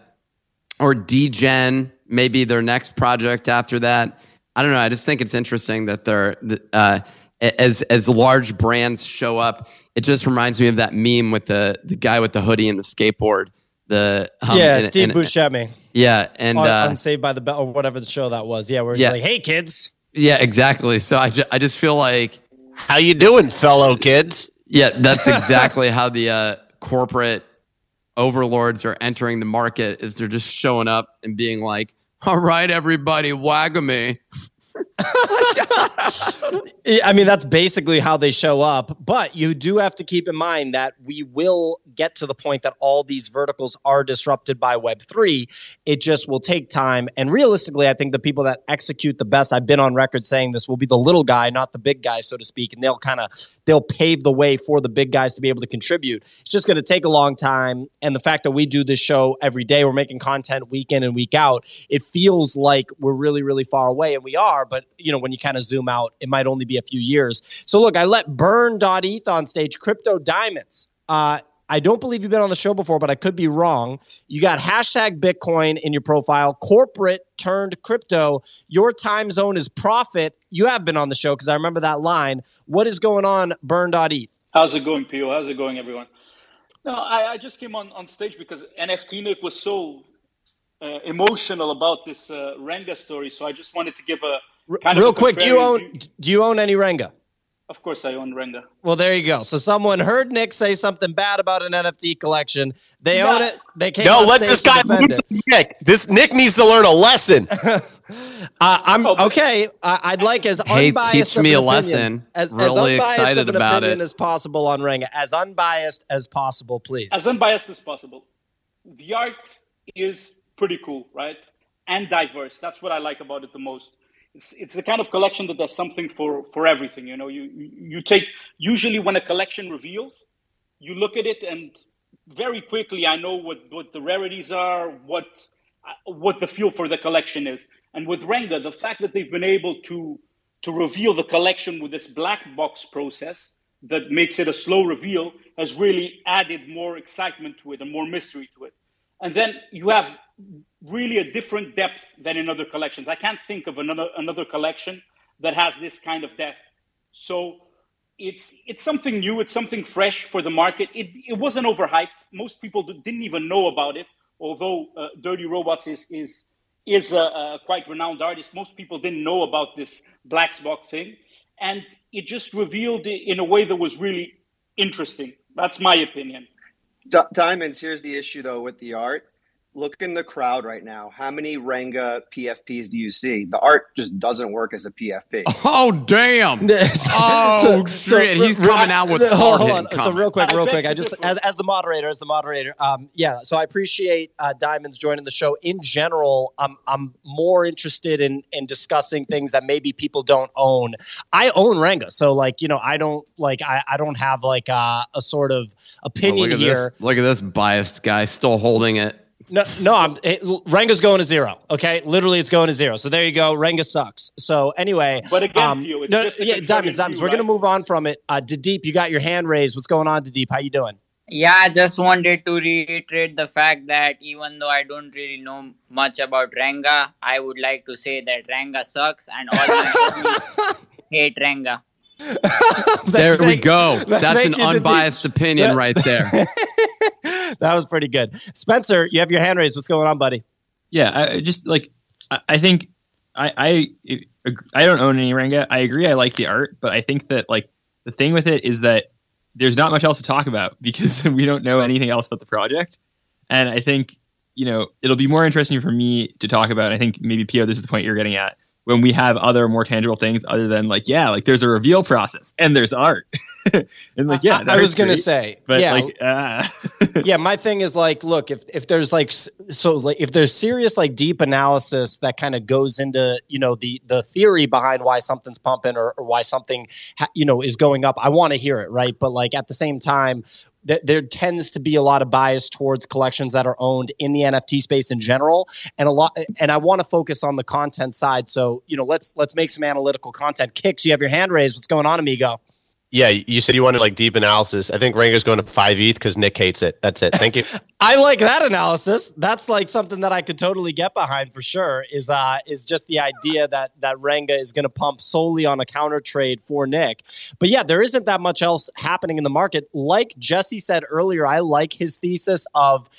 [SPEAKER 4] or DGen, maybe their next project after that. I don't know. I just think it's interesting that they're uh, as as large brands show up. It just reminds me of that meme with the the guy with the hoodie and the skateboard The um,
[SPEAKER 1] yeah,
[SPEAKER 4] in-
[SPEAKER 1] Steve
[SPEAKER 4] in-
[SPEAKER 1] Buscemi
[SPEAKER 4] Yeah, and
[SPEAKER 1] on,
[SPEAKER 4] uh,
[SPEAKER 1] on Saved by the Bell or whatever the show that was. Yeah, where he's
[SPEAKER 4] Yeah.
[SPEAKER 1] like, "Hey kids."
[SPEAKER 4] yeah, exactly. So I, ju- I just feel like
[SPEAKER 3] How you doing, fellow kids?
[SPEAKER 4] Yeah, that's exactly how the uh, corporate overlords are entering the market. Is they're just showing up and being like, "All right, everybody, WAGMI."
[SPEAKER 1] Yeah, I mean, that's basically how they show up. But you do have to keep in mind that we will get to the point that all these verticals are disrupted by Web3. It just will take time. And realistically, I think the people that execute the best, I've been on record saying this, will be the little guy, not the big guy, so to speak. And they'll kind of they'll pave the way for the big guys to be able to contribute. It's just going to take a long time. And the fact that we do this show every day, we're making content week in and week out, it feels like we're really, really far away. And we are, but you know, when you kind of zoom out, it might only be a few years. So look, I let Burn.eth on stage, Crypto Diamonds. Uh, I don't believe you've been on the show before, but I could be wrong. You got hashtag Bitcoin in your profile, corporate turned crypto. Your time zone is profit. You have been on the show because I remember that line. What is going on, Burn.eth?
[SPEAKER 9] How's it going, Pio? How's it going, everyone? No, I, I just came on, on stage because NFT Nick was so uh, emotional about this uh, Renga story. So I just wanted to give a kind
[SPEAKER 1] Real
[SPEAKER 9] a
[SPEAKER 1] quick, do you own do you own any Renga?
[SPEAKER 9] Of course, I own Renga.
[SPEAKER 1] Well, there you go. So someone heard Nick say something bad about an NFT collection. They own it. They came.
[SPEAKER 3] No, let this guy
[SPEAKER 1] defend
[SPEAKER 3] lose
[SPEAKER 1] it.
[SPEAKER 3] Nick. This Nick needs to learn a lesson.
[SPEAKER 1] Uh, I'm okay. I, I'd like as
[SPEAKER 4] Hey,
[SPEAKER 1] unbiased
[SPEAKER 4] teach me
[SPEAKER 1] an
[SPEAKER 4] a
[SPEAKER 1] opinion-
[SPEAKER 4] lesson.
[SPEAKER 1] As,
[SPEAKER 4] Really
[SPEAKER 1] as unbiased
[SPEAKER 4] excited
[SPEAKER 1] of an
[SPEAKER 4] about
[SPEAKER 1] opinion
[SPEAKER 4] it.
[SPEAKER 1] as possible on Renga. As unbiased as possible, please.
[SPEAKER 9] As unbiased as possible. The art is pretty cool, right? And diverse. That's what I like about it the most. It's, it's the kind of collection that does something for, for everything. You know, you, you take usually when a collection reveals, you look at it and very quickly I know what, what the rarities are, what what the feel for the collection is. And with Renga, the fact that they've been able to to reveal the collection with this black box process that makes it a slow reveal has really added more excitement to it and more mystery to it. And then you have really a different depth than in other collections. I can't think of another another collection that has this kind of depth. So it's it's something new. It's something fresh for the market. It it wasn't overhyped. Most people didn't even know about it. Although uh, Dirty Robots is is is a, a quite renowned artist, most people didn't know about this black box thing, and it just revealed it in a way that was really interesting. That's my opinion.
[SPEAKER 11] Di- Diamonds, here's the issue though with the art. Look in the crowd right now. How many Renga PFPs do you see? The art just doesn't work as a PFP.
[SPEAKER 4] Oh damn! Oh shit! He's
[SPEAKER 1] re-
[SPEAKER 4] coming out with
[SPEAKER 1] hold, hold
[SPEAKER 4] hard-hitting
[SPEAKER 1] on. So real quick,
[SPEAKER 9] I
[SPEAKER 1] real quick. I just as as the moderator, as the moderator. Um, yeah. So I appreciate uh, Diamonds joining the show. In general, I'm I'm more interested in in discussing things that maybe people don't own. I own Renga, so like you know, I don't like I I don't have like uh, a sort of
[SPEAKER 4] Oh,
[SPEAKER 1] opinion
[SPEAKER 4] look at
[SPEAKER 1] here.
[SPEAKER 4] this! Look at this biased guy still holding it.
[SPEAKER 1] No, no, I'm it, Renga's going to zero. Okay, literally, it's going to zero. So there you go. Renga sucks. So anyway,
[SPEAKER 9] But again,
[SPEAKER 1] um,
[SPEAKER 9] Pio, it's
[SPEAKER 1] no,
[SPEAKER 9] just
[SPEAKER 1] yeah, diamonds, diamonds.
[SPEAKER 9] view,
[SPEAKER 1] We're gonna move on from it. Uh, Deep, you got your hand raised. What's going on, Deep? How you doing?
[SPEAKER 2] Yeah, I just wanted to reiterate the fact that even though I don't really know much about Renga, I would like to say that Renga sucks and all my homies hate Renga.
[SPEAKER 4] There we go. That's an
[SPEAKER 1] you, Deep.
[SPEAKER 4] unbiased opinion
[SPEAKER 1] Yeah.
[SPEAKER 4] right there.
[SPEAKER 1] that was pretty good. Spencer, you have your hand raised. What's going on, buddy?
[SPEAKER 10] Yeah, I I just like I, I think I I I don't own any Renga. I agree. I like the art, but I think that like the thing with it is that there's not much else to talk about because we don't know anything else about the project. And I think you know it'll be more interesting for me to talk about. I think maybe Pio, this is the point you're getting at when we have other more tangible things other than like yeah, like there's a reveal process and there's art. and like yeah,
[SPEAKER 1] I, I was gonna
[SPEAKER 10] great,
[SPEAKER 1] say,
[SPEAKER 10] but
[SPEAKER 1] yeah,
[SPEAKER 10] like uh,
[SPEAKER 1] yeah. My thing is like, look, if if there's like, so like, if there's serious like deep analysis that kind of goes into you know the the theory behind why something's pumping or, or why something ha- you know is going up, I want to hear it, right? But like at the same time. Th- There tends to be a lot of bias towards collections that are owned in the NFT space in general, and a lot. And I want to focus on the content side. So you know, let's let's make some analytical content. Kicks, you have your hand raised. What's going on, amigo?
[SPEAKER 3] Yeah, you said you wanted like deep analysis. I think Renga's going to five ETH because Nick hates it. That's it. Thank you.
[SPEAKER 1] I like that analysis. That's like something that I could totally get behind for sure. Is uh is just the idea that that Renga is going to pump solely on a counter trade for Nick. But yeah, there isn't that much else happening in the market. Like Jesse said earlier, I like his thesis of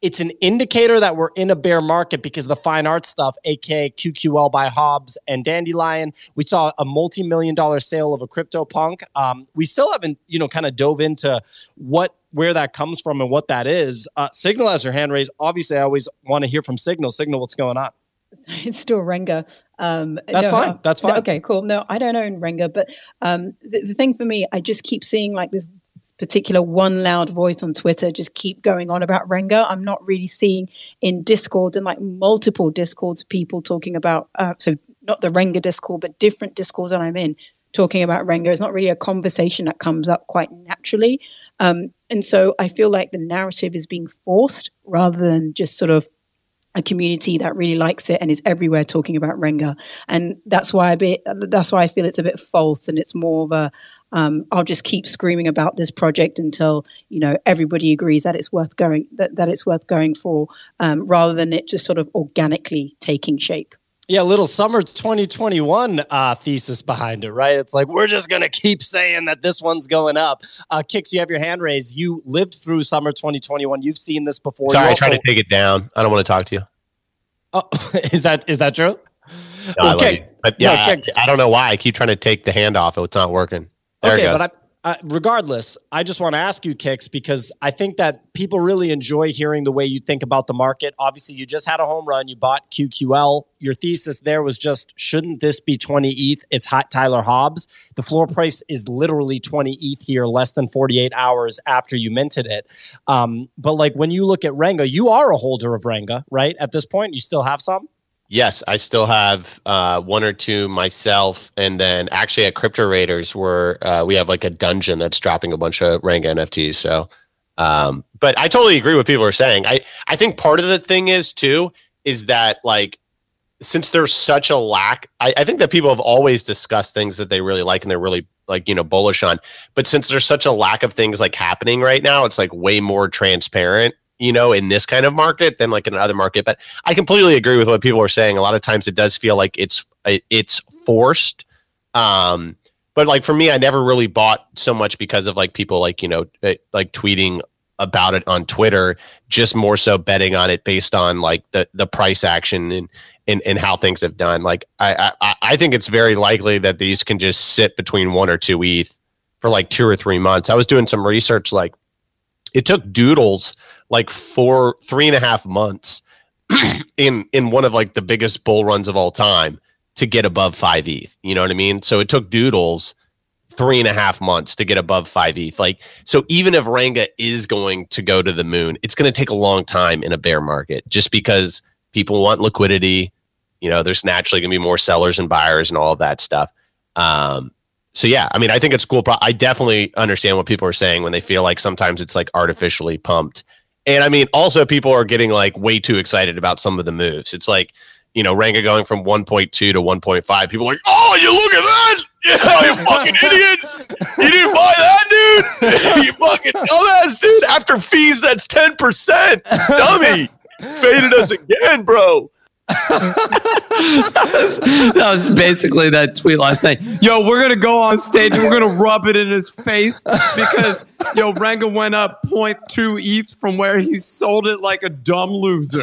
[SPEAKER 1] it's an indicator that we're in a bear market because the fine art stuff, aka QQL by Hobbs and Dandelion. We saw a multi-million dollar sale of a crypto punk. Um, we still haven't, you know, kind of dove into what where that comes from and what that is. Uh, Signal has her hand raised. Obviously, I always want to hear from Signal. Signal, what's going on?
[SPEAKER 12] It's still Renga. Um,
[SPEAKER 1] That's
[SPEAKER 12] no,
[SPEAKER 1] fine. That's fine.
[SPEAKER 12] okay, cool. No, I don't own Renga, but um, the, the thing for me, I just keep seeing like this particular one loud voice on Twitter just keep going on about Renga. I'm not really seeing in Discord and like multiple Discords people talking about uh, so not the Renga Discord, but different Discords that I'm in talking about Renga. It's not really a conversation that comes up quite naturally. Um, and so I feel like the narrative is being forced rather than just sort of a community that really likes it and is everywhere talking about Renga, and that's why I be, that's why I feel it's a bit false, and it's more of a um, I'll just keep screaming about this project until you know everybody agrees that it's worth going that, that it's worth going for, um, rather than it just sort of organically taking shape.
[SPEAKER 1] Yeah, a little summer 2021 uh, thesis behind it, right? It's like we're just gonna keep saying that this one's going up. Uh, Kicks, you have your hand raised. You lived through summer 2021. You've seen this before.
[SPEAKER 3] Sorry,
[SPEAKER 1] You
[SPEAKER 3] I tried
[SPEAKER 1] also-
[SPEAKER 3] to take it down. I don't want to talk to you.
[SPEAKER 1] Oh, is that is that true?
[SPEAKER 3] No, I love
[SPEAKER 1] Okay.
[SPEAKER 3] you. But
[SPEAKER 1] No,
[SPEAKER 3] yeah, I- I, don't know why I keep trying to take the hand off. It's not working. There
[SPEAKER 1] okay, but I, uh, regardless, I just want to ask you, Kicks, because I think that people really enjoy hearing the way you think about the market. Obviously, you just had a home run. You bought QQL. Your thesis there was just, shouldn't this be 20 ETH? It's hot Tyler Hobbs. The floor price is literally 20 ETH here, less than 48 hours after you minted it. Um, but like when you look at Renga, you are a holder of Renga, right? At this point, you still have some?
[SPEAKER 3] Yes, I still have uh, one or two myself, and then actually at Crypto Raiders, where uh, we have like a dungeon that's dropping a bunch of Renga NFTs. So, um, but I totally agree with people are saying. I I think part of the thing is too is that like since there's such a lack, I, I think that people have always discussed things that they really like and they're really like you know bullish on. But since there's such a lack of things like happening right now, it's like way more transparent you know, in this kind of market than like in another market. But I completely agree with what people are saying. A lot of times it does feel like it's it's forced. Um, but like for me, I never really bought so much because of like people like you know eh, like tweeting about it on Twitter, just more so betting on it based on like the the price action and and, and how things have done. Like I, I I think it's very likely that these can just sit between one or two ETH for like two or three months. I was doing some research like it took Doodles like four three and a half months in in one of like the biggest bull runs of all time to get above five ETH. You know what I mean? So it took Doodles three and a half months to get above five ETH. Like so, even if Renga is going to go to the moon, it's going to take a long time in a bear market, just because people want liquidity. You know, there's naturally going to be more sellers and buyers and all that stuff. Um, so yeah, I mean, I think it's cool. I definitely understand what people are saying when they feel like sometimes it's like artificially pumped. And I mean, also people are getting like way too excited about some of the moves. It's like, you know, Renga going from 1.2 to 1.5. People like, oh, you look at that. Yeah, you fucking idiot. You didn't buy that, dude. you fucking dumbass, dude. After fees, that's 10%. Dummy. Faded us again, bro.
[SPEAKER 4] That, was, basically that tweet last night. Yo, we're gonna go on stage and we're gonna rub it in his face because yo, Renga went up 0.2 ETH from where he sold it like a dumb loser.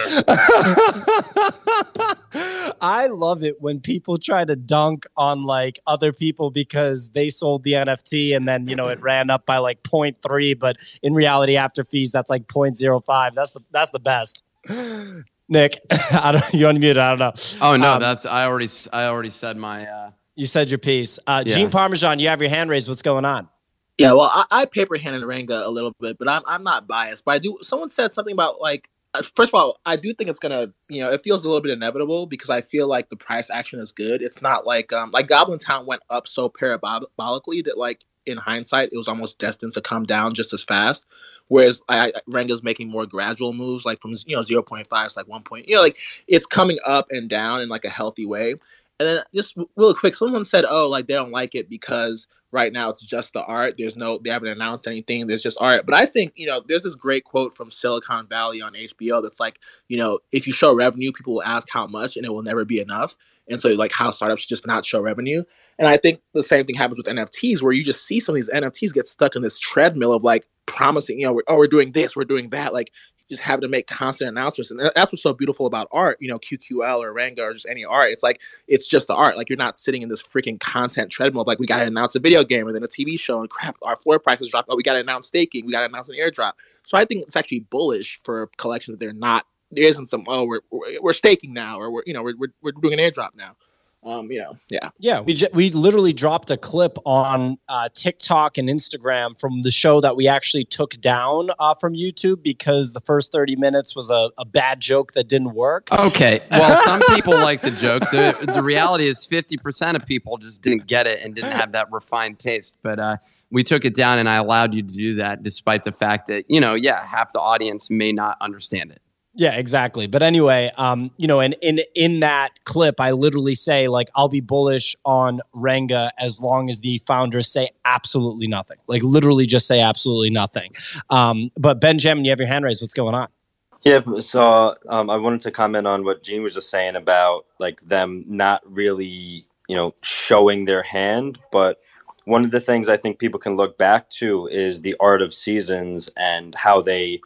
[SPEAKER 1] I love it when people try to dunk on like other people because they sold the NFT and then you know it ran up by like 0.3, but in reality after fees that's like 0.05. That's the that's the best. Nick, I don't you unmuted, I don't know.
[SPEAKER 4] Oh no,
[SPEAKER 1] Um,
[SPEAKER 4] that's I already I already said my uh
[SPEAKER 1] you said your piece. Uh
[SPEAKER 4] Yeah.
[SPEAKER 1] Gene Parmesan, you have your hand raised. What's going on?
[SPEAKER 7] Yeah, well, I, I paper handed Renga a little bit, but I'm I'm not biased. But I do. Someone said something about like. uh, First of all, I do think it's gonna, you know, it feels a little bit inevitable because I feel like the price action is good. It's not like, um, like Goblin Town went up so parabolically that, like, in hindsight, it was almost destined to come down just as fast. Whereas I, Renga's making more gradual moves, like from you know zero point five to like one point, you know, like it's coming up and down in like a healthy way. And then just real quick, someone said, "Oh, like they don't like it because right now it's just the art. There's no, they haven't announced anything. There's just art." But I think you know, there's this great quote from Silicon Valley on HBO that's like, you know, if you show revenue, people will ask how much, and it will never be enough. And so, like, how startups just not show revenue. And I think the same thing happens with NFTs, where you just see some of these NFTs get stuck in this treadmill of like promising, you know, we're, oh, we're doing this, we're doing that. Like, just having to make constant announcements. And that's what's so beautiful about art, you know, QQL or Renga or just any art. It's like it's just the art. Like you're not sitting in this freaking content treadmill. Of like we got to announce a video game or then a TV show and crap, our floor prices drop. Oh, we got to announce staking. We got to announce an airdrop. So I think it's actually bullish for collections that they're not. There isn't some oh we're we're, we're staking now or we're you know we're, we're, we're doing an airdrop now um, you know, yeah,
[SPEAKER 1] yeah. We j- we literally dropped a clip on uh, TikTok and Instagram from the show that we actually took down uh, from YouTube because the first thirty minutes was a, a bad joke that didn't work.
[SPEAKER 4] Okay, well, some people like the joke. The, the reality is, fifty percent of people just didn't get it and didn't have that refined taste. But uh, we took it down, and I allowed you to do that, despite the fact that you know, yeah, half the audience may not understand it.
[SPEAKER 1] Yeah, exactly. But anyway, um, you know, and in in that clip, I literally say like I'll be bullish on Renga as long as the founders say absolutely nothing. Like literally just say absolutely nothing. Um, but Benjamin, you have your hand raised. What's going on?
[SPEAKER 13] Yeah, so um, I wanted to comment on what Gene was just saying about like them not really, you know, showing their hand. But one of the things I think people can look back to is the art of seasons and how they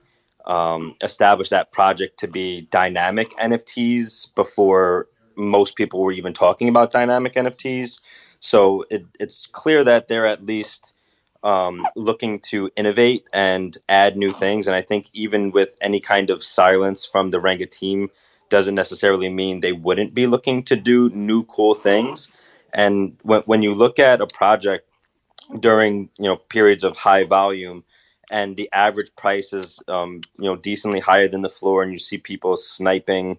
[SPEAKER 13] um, established that project to be dynamic NFTs before most people were even talking about dynamic NFTs. So it, it's clear that they're at least um, looking to innovate and add new things. And I think even with any kind of silence from the Renga team, doesn't necessarily mean they wouldn't be looking to do new cool things. And when, when you look at a project during you know periods of high volume, and the average price is um, you know decently higher than the floor, and you see people sniping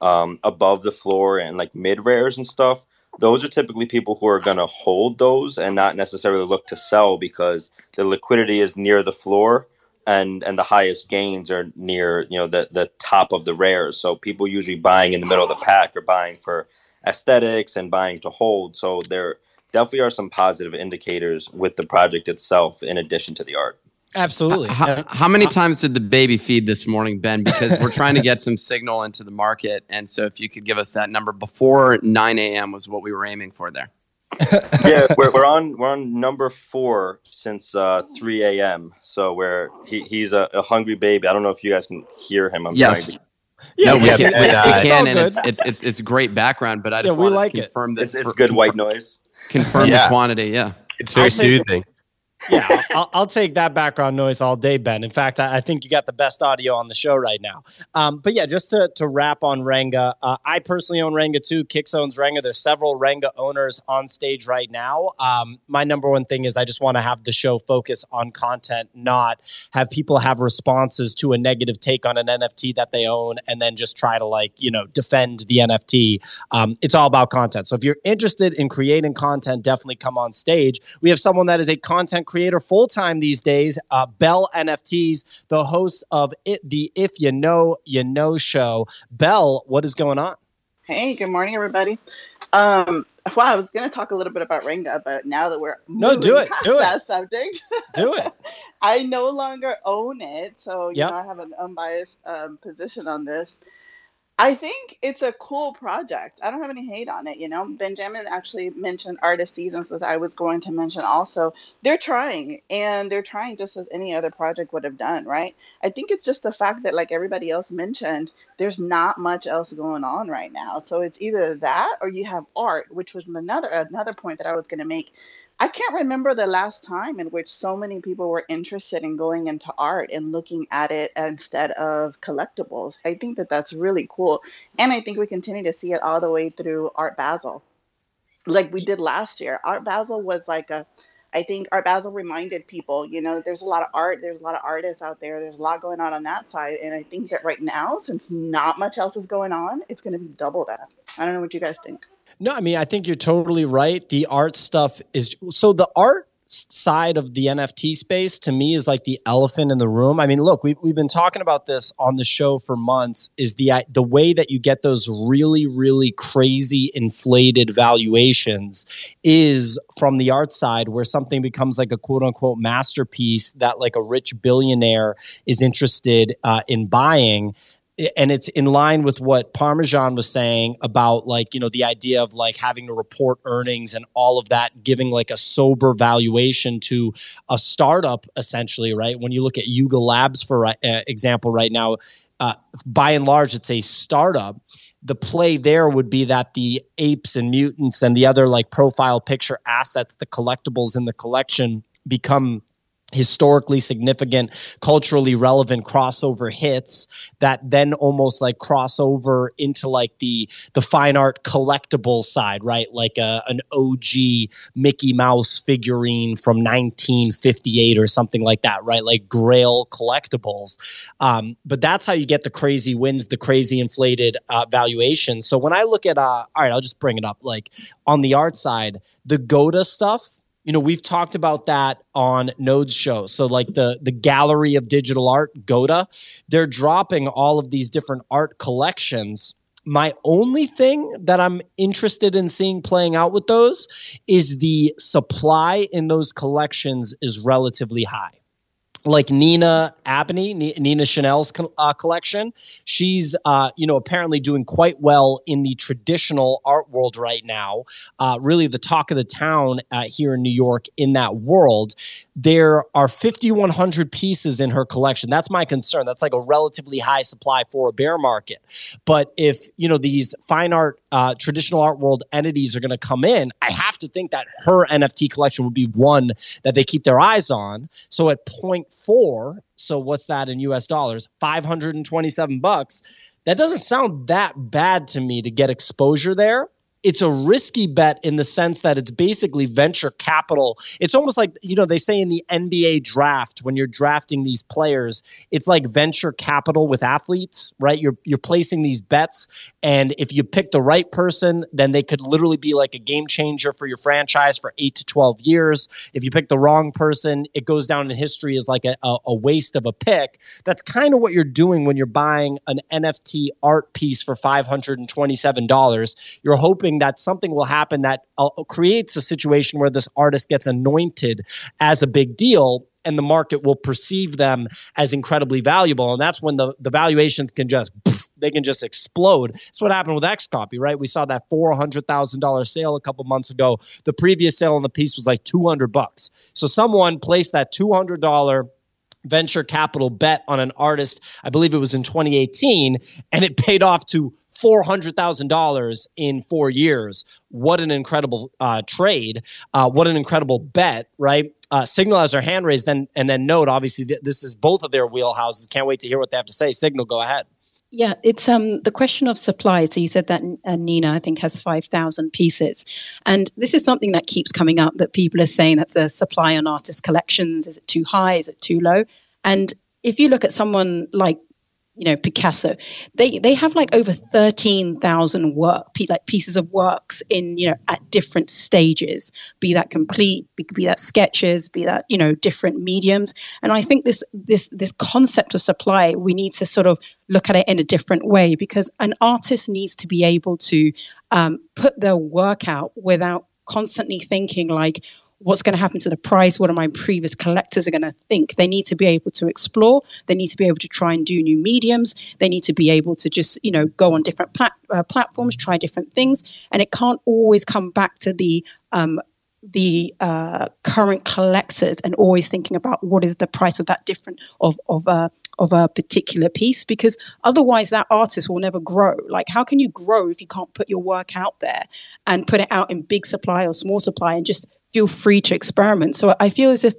[SPEAKER 13] um, above the floor and like mid rares and stuff. Those are typically people who are going to hold those and not necessarily look to sell because the liquidity is near the floor and and the highest gains are near you know the the top of the rares. So people usually buying in the middle of the pack are buying for aesthetics and buying to hold. So there definitely are some positive indicators with the project itself in addition to the art.
[SPEAKER 1] Absolutely.
[SPEAKER 4] How, how, many times did the baby feed this morning, Ben? Because we're trying to get some signal into the market. And so if you could give us that number before 9 a.m. was what we were aiming for there.
[SPEAKER 13] yeah, we're, we're on we're on number four since uh, 3 a.m. So we're he, he's a, a, hungry baby. I don't know if you guys can hear him. I'm
[SPEAKER 4] yes. To... Yeah, no, we can, we, we can and it's, it's it's it's great background. But I just yeah, want like to confirm it. that
[SPEAKER 13] it's, it's good white noise.
[SPEAKER 4] Confirm yeah. the quantity. Yeah,
[SPEAKER 3] it's very soothing
[SPEAKER 1] yeah, I'll, I'll, take that background noise all day, Ben. In fact, I, I, think you got the best audio on the show right now. Um, but yeah, just to, to wrap on Renga, uh, I personally own Renga too. Kix owns Renga. There's several Renga owners on stage right now. Um, my number one thing is I just want to have the show focus on content, not have people have responses to a negative take on an NFT that they own and then just try to like, you know, defend the NFT. Um, it's all about content. So if you're interested in creating content, definitely come on stage. We have someone that is a content creator full time these days. Uh, Bell NFTs, the host of it, the If You Know You Know show. Bell, what is going on?
[SPEAKER 14] Hey, good morning, everybody. Um, well, I was going to talk a little bit about Renga, but now that we're
[SPEAKER 1] no, do it, do
[SPEAKER 14] that
[SPEAKER 1] it,
[SPEAKER 14] subject,
[SPEAKER 1] do it.
[SPEAKER 14] I no longer own it, so you yep. know I have an unbiased um, position on this. I think it's a cool project. I don't have any hate on it. You know, Benjamin actually mentioned Artist Seasons, as I was going to mention also. They're trying, and they're trying just as any other project would have done, right? I think it's just the fact that, like everybody else mentioned, there's not much else going on right now. So it's either that or you have art, which was another another point that I was going to make. I can't remember the last time in which so many people were interested in going into art and looking at it instead of collectibles. I think that that's really cool. And I think we continue to see it all the way through Art Basel, like we did last year. Art Basel was like a, I think Art Basel reminded people, you know, there's a lot of art, there's a lot of artists out there, there's a lot going on on that side. And I think that right now, since not much else is going on, it's going to be double that. I don't know what you guys think.
[SPEAKER 1] No, I mean, I think you're totally right. The art stuff is so the art side of the NFT space to me is like the elephant in the room. I mean, look, we've, we've been talking about this on the show for months is the the way that you get those really really crazy inflated valuations is from the art side where something becomes like a quote unquote masterpiece that like a rich billionaire is interested uh, in buying and it's in line with what Parmesan was saying about like, you know, the idea of like having to report earnings and all of that, giving like a sober valuation to a startup essentially, right? When you look at Yuga Labs, for uh, example, right now, uh, by and large, it's a startup. The play there would be that the apes and mutants and the other like profile picture assets, the collectibles in the collection become historically significant culturally relevant crossover hits that then almost like crossover into like the the fine art collectible side right? Like a, an og mickey mouse figurine from 1958 or something like that right? Like grail collectibles. Um, but that's how you get the crazy wins the crazy inflated uh, valuation so when i look at uh, all right i'll just bring it up. Like on the art side the goda stuff you know we've talked about that on node's show. So like the the gallery of digital art goda they're dropping all of these different art collections. My only thing that i'm interested in seeing playing out with those is the supply in those collections is relatively high like Nina Abney, Nina Chanel's uh, collection. She's, uh, you know, apparently doing quite well in the traditional art world right now. Uh, really, the talk of the town uh, here in New York in that world. There are 5,100 pieces in her collection. That's my concern. That's like a relatively high supply for a bear market. But if you know these fine art, uh, traditional art world entities are going to come in, I have to think that her NFT collection would be one that they keep their eyes on. So at point four. So what's that in US dollars? 527 bucks. That doesn't sound that bad to me to get exposure there it's a risky bet in the sense that it's basically venture capital. It's almost like, you know, they say in the NBA draft when you're drafting these players, it's like venture capital with athletes, right? You're you're placing these bets and if you pick the right person, then they could literally be like a game changer for your franchise for 8 to 12 years. If you pick the wrong person, it goes down in history as like a, a, waste of a pick. That's kind of what you're doing when you're buying an NFT art piece for $527. You're hoping hoping that something will happen that uh, creates a situation where this artist gets anointed as a big deal and the market will perceive them as incredibly valuable. And that's when the, the valuations can just, they can just explode. That's what happened with XCOPY, right? We saw that $400,000 sale a couple months ago. The previous sale on the piece was like 200 bucks. So someone placed that $200 venture capital bet on an artist, I believe it was in 2018, and it paid off to $400,000 in four years. What an incredible uh, trade. Uh, what an incredible bet, right? Uh, Signal has their hand raised, then and then note. Obviously, th- this is both of their wheelhouses. Can't wait to hear what they have to say. Signal, go ahead.
[SPEAKER 12] Yeah, it's um the question of supply. So you said that uh, Nina, I think, has five thousand pieces, and this is something that keeps coming up. That people are saying that the supply on artist collections is it too high? Is it too low? And if you look at someone like you know Picasso. They they have like over thirteen thousand work like pieces of works in you know at different stages. Be that complete, be, be that sketches, be that you know different mediums. And I think this this this concept of supply we need to sort of look at it in a different way because an artist needs to be able to um, put their work out without constantly thinking like what's going to happen to the price what are my previous collectors are going to think. They need to be able to explore. They need to be able to try and do new mediums. They need to be able to just you know go on different plat- uh, platforms try different things. And it can't always come back to the um, the uh, current collectors and always thinking about what is the price of that different of of uh, of a particular piece because otherwise that artist will never grow. Like how can you grow if you can't put your work out there and put it out in big supply or small supply and just feel free to experiment. So I feel as if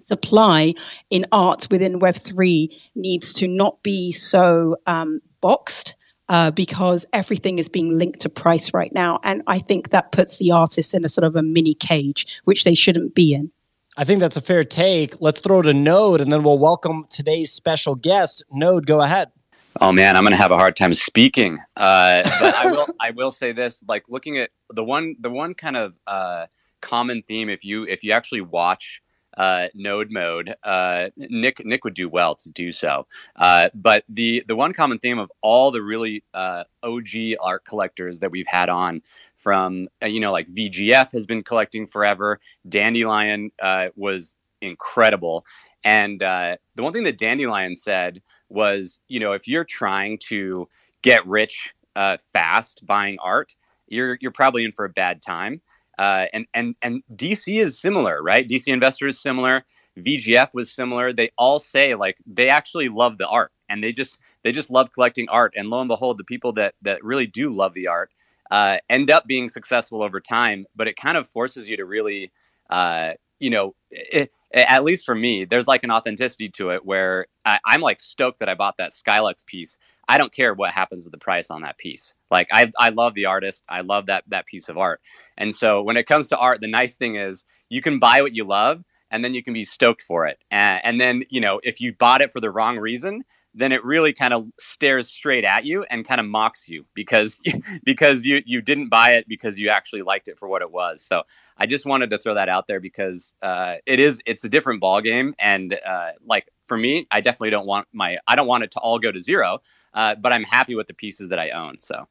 [SPEAKER 12] supply in art within Web3 needs to not be so um, boxed. Uh, because everything is being linked to price right now. And I think that puts the artists in a sort of a mini cage, which they shouldn't be in.
[SPEAKER 1] I think that's a fair take. Let's throw to Node and then we'll welcome today's special guest. Node, go ahead.
[SPEAKER 6] Oh man, I'm gonna have a hard time speaking. Uh, but I will. I will say this: like looking at the one, the one kind of uh, common theme if you if you actually watch uh, node mode. Uh, Nick Nick would do well to do so. Uh, but the the one common theme of all the really uh, OG art collectors that we've had on, from uh, you know like VGF has been collecting forever. Dandelion uh, was incredible, and the one thing that Dandelion said was, you know, if you're trying to get rich uh, fast buying art, you're you're probably in for a bad time. Uh, and and and DC is similar, right? DC Investor is similar. VGF was similar. They all say like they actually love the art, and they just they just love collecting art. And lo and behold, the people that that really do love the art uh, end up being successful over time. But it kind of forces you to really, uh, you know, it, at least for me, there's like an authenticity to it where I, I'm like stoked that I bought that Skylux piece. I don't care what happens to the price on that piece. Like I, I love the artist. I love that that piece of art. And so when it comes to art, the nice thing is you can buy what you love, and then you can be stoked for it. And, and then you know if you bought it for the wrong reason, then it really kind of stares straight at you and kind of mocks you because because you you didn't buy it because you actually liked it for what it was. So I just wanted to throw that out there because uh, it is it's a different ball game, and uh, like for me, I definitely don't want my I don't want it to all go to zero, uh, but I'm happy with the pieces that I own. So.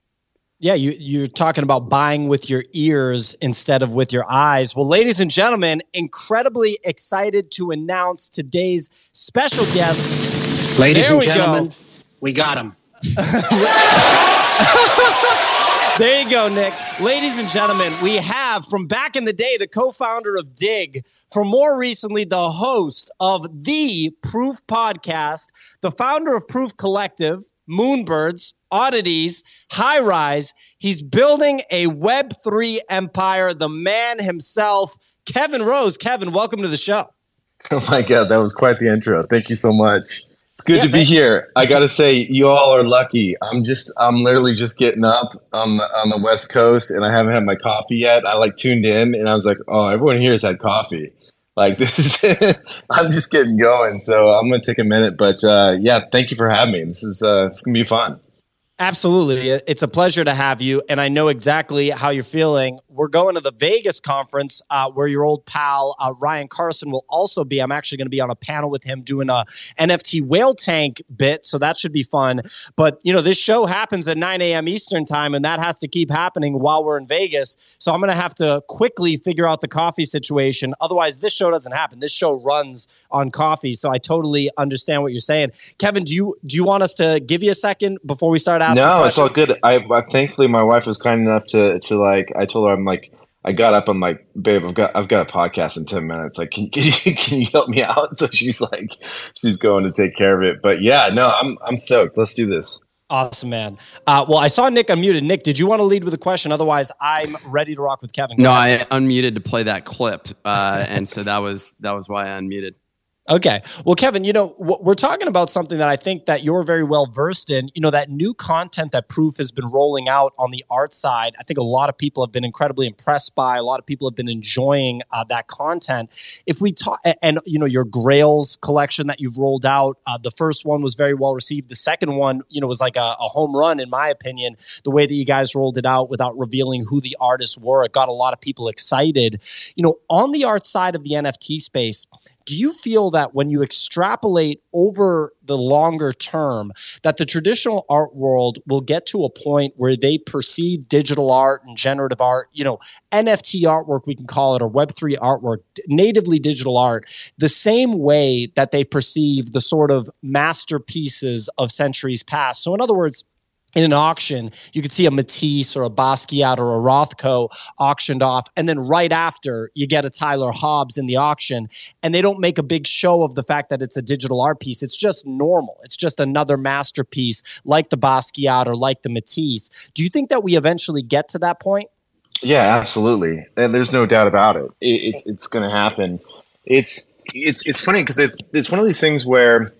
[SPEAKER 1] Yeah, you, you're talking about buying with your ears instead of with your eyes. Well, ladies and gentlemen, incredibly excited to announce today's special guest.
[SPEAKER 15] Ladies
[SPEAKER 1] There
[SPEAKER 15] and
[SPEAKER 1] we go.
[SPEAKER 15] gentlemen, we got him.
[SPEAKER 1] there you go, Nick. Ladies and gentlemen, we have from back in the day the co founder of Digg, for more recently, the host of the Proof podcast, the founder of Proof Collective, Moonbirds, Oddities, High Rise. He's building a Web3 empire, the man himself, Kevin Rose. Kevin, welcome to the show.
[SPEAKER 16] Oh my god, that was quite the intro. Thank you so much. It's good
[SPEAKER 1] Yeah,
[SPEAKER 16] to be here. I gotta say, you all are lucky. I'm just, I'm literally just getting up on the on the West Coast, and I haven't had my coffee yet. I like tuned in, and I was like, oh, everyone here has had coffee. Like this, I'm just getting going. So I'm gonna take a minute, but uh, yeah, thank you for having me. This is, uh, it's gonna be fun.
[SPEAKER 1] Absolutely. It's a pleasure to have you. And I know exactly how you're feeling. We're going to the Vegas conference uh, where your old pal, uh, Ryan Carson, will also be. I'm actually going to be on a panel with him doing a NFT whale tank bit. So that should be fun. But, you know, this show happens at 9 a.m. Eastern time, and that has to keep happening while we're in Vegas. So I'm going to have to quickly figure out the coffee situation. Otherwise, this show doesn't happen. This show runs on coffee. So I totally understand what you're saying. Kevin, do you do you want us to give you a second before we start asking?
[SPEAKER 16] No, it's all good. I, I thankfully my wife was kind enough to to like. I told her I'm like. I got up. I'm like, babe, I've got I've got a podcast in ten minutes. Like, can, can you can you help me out? So she's like, she's going to take care of it. But yeah, no, I'm I'm stoked. Let's do this.
[SPEAKER 1] Awesome, man. Uh, well, I saw Nick unmuted. Nick, did you want to lead with a question? Otherwise, I'm ready to rock with Kevin.
[SPEAKER 4] No. I unmuted to play that clip, uh, and so that was that was why I unmuted.
[SPEAKER 1] Okay. Well, Kevin, you know, we're talking about something that I think that you're very well versed in. You know, that new content that Proof has been rolling out on the art side. I think a lot of people have been incredibly impressed by. A lot of people have been enjoying uh, that content. If we talk, and you know, your Grails collection that you've rolled out, uh, the first one was very well received. The second one, you know, was like a, a home run in my opinion. The way that you guys rolled it out without revealing who the artists were, it got a lot of people excited. You know, on the art side of the NFT space do you feel that when you extrapolate over the longer term that the traditional art world will get to a point where they perceive digital art and generative art you know nft artwork we can call it or web3 artwork natively digital art the same way that they perceive the sort of masterpieces of centuries past? So in other words in an auction, you could see a Matisse or a Basquiat or a Rothko auctioned off. And then right after, you get a Tyler Hobbs in the auction. And they don't make a big show of the fact that it's a digital art piece. It's just normal. It's just another masterpiece like the Basquiat or like the Matisse. Do you think that we eventually get to that point?
[SPEAKER 16] Yeah, absolutely. And there's no doubt about it. it it's it's going to happen. It's it's it's funny because it's it's one of these things where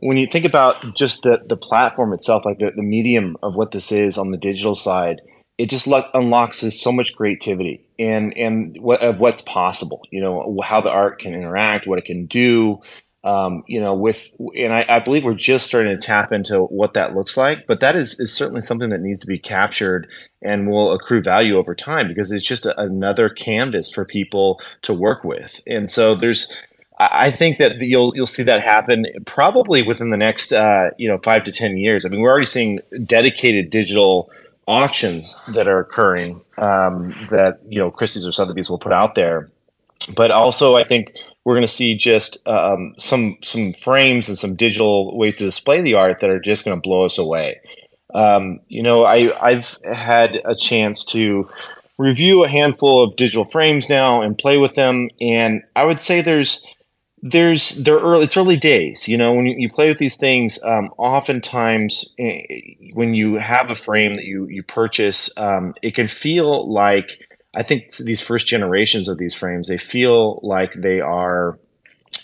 [SPEAKER 16] when you think about just the the platform itself, like the, the medium of what this is on the digital side, it just lo- unlocks so much creativity and and what of what's possible. You know how the art can interact, what it can do. Um, you know, with and I, I believe we're just starting to tap into what that looks like. But that is is certainly something that needs to be captured and will accrue value over time because it's just a, another canvas for people to work with. And so there's I think that you'll you'll see that happen probably within the next uh, you know five to ten years. I mean, we're already seeing dedicated digital auctions that are occurring um, that you know Christie's or Sotheby's will put out there. But also, I think we're going to see just um, some some frames and some digital ways to display the art that are just going to blow us away. Um, you know, I I've had a chance to review a handful of digital frames now and play with them, and I would say there's there's they're early it's early days you know when you, you play with these things um, oftentimes eh, when you have a frame that you you purchase um, it can feel like i think these first generations of these frames they feel like they are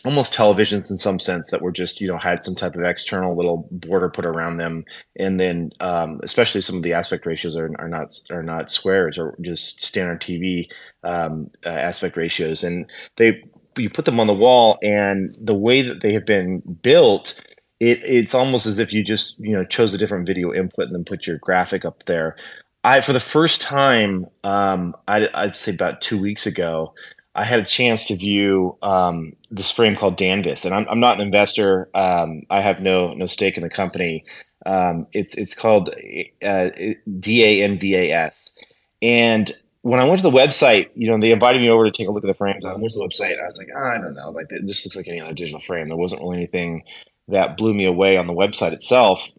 [SPEAKER 16] almost televisions in some sense that were just you know had some type of external little border put around them. And then um, especially some of the aspect ratios are, are not are not squares or just standard tv um, uh, aspect ratios. And they you put them on the wall and the way that they have been built it, it's almost as if you just you know chose a different video input and then put your graphic up there. I for the first time um, I'd, I'd, say about two weeks ago i had a chance to view um, this frame called danvas. And i'm, I'm not an investor. Um, i have no no stake in the company. Um, it's it's called uh, d-a-n-v-a-s and when I went to the website, you know, they invited me over to take a look at the frames. I went to the website I was like, oh, I don't know, like this looks like any other digital frame. There wasn't really anything that blew me away on the website itself.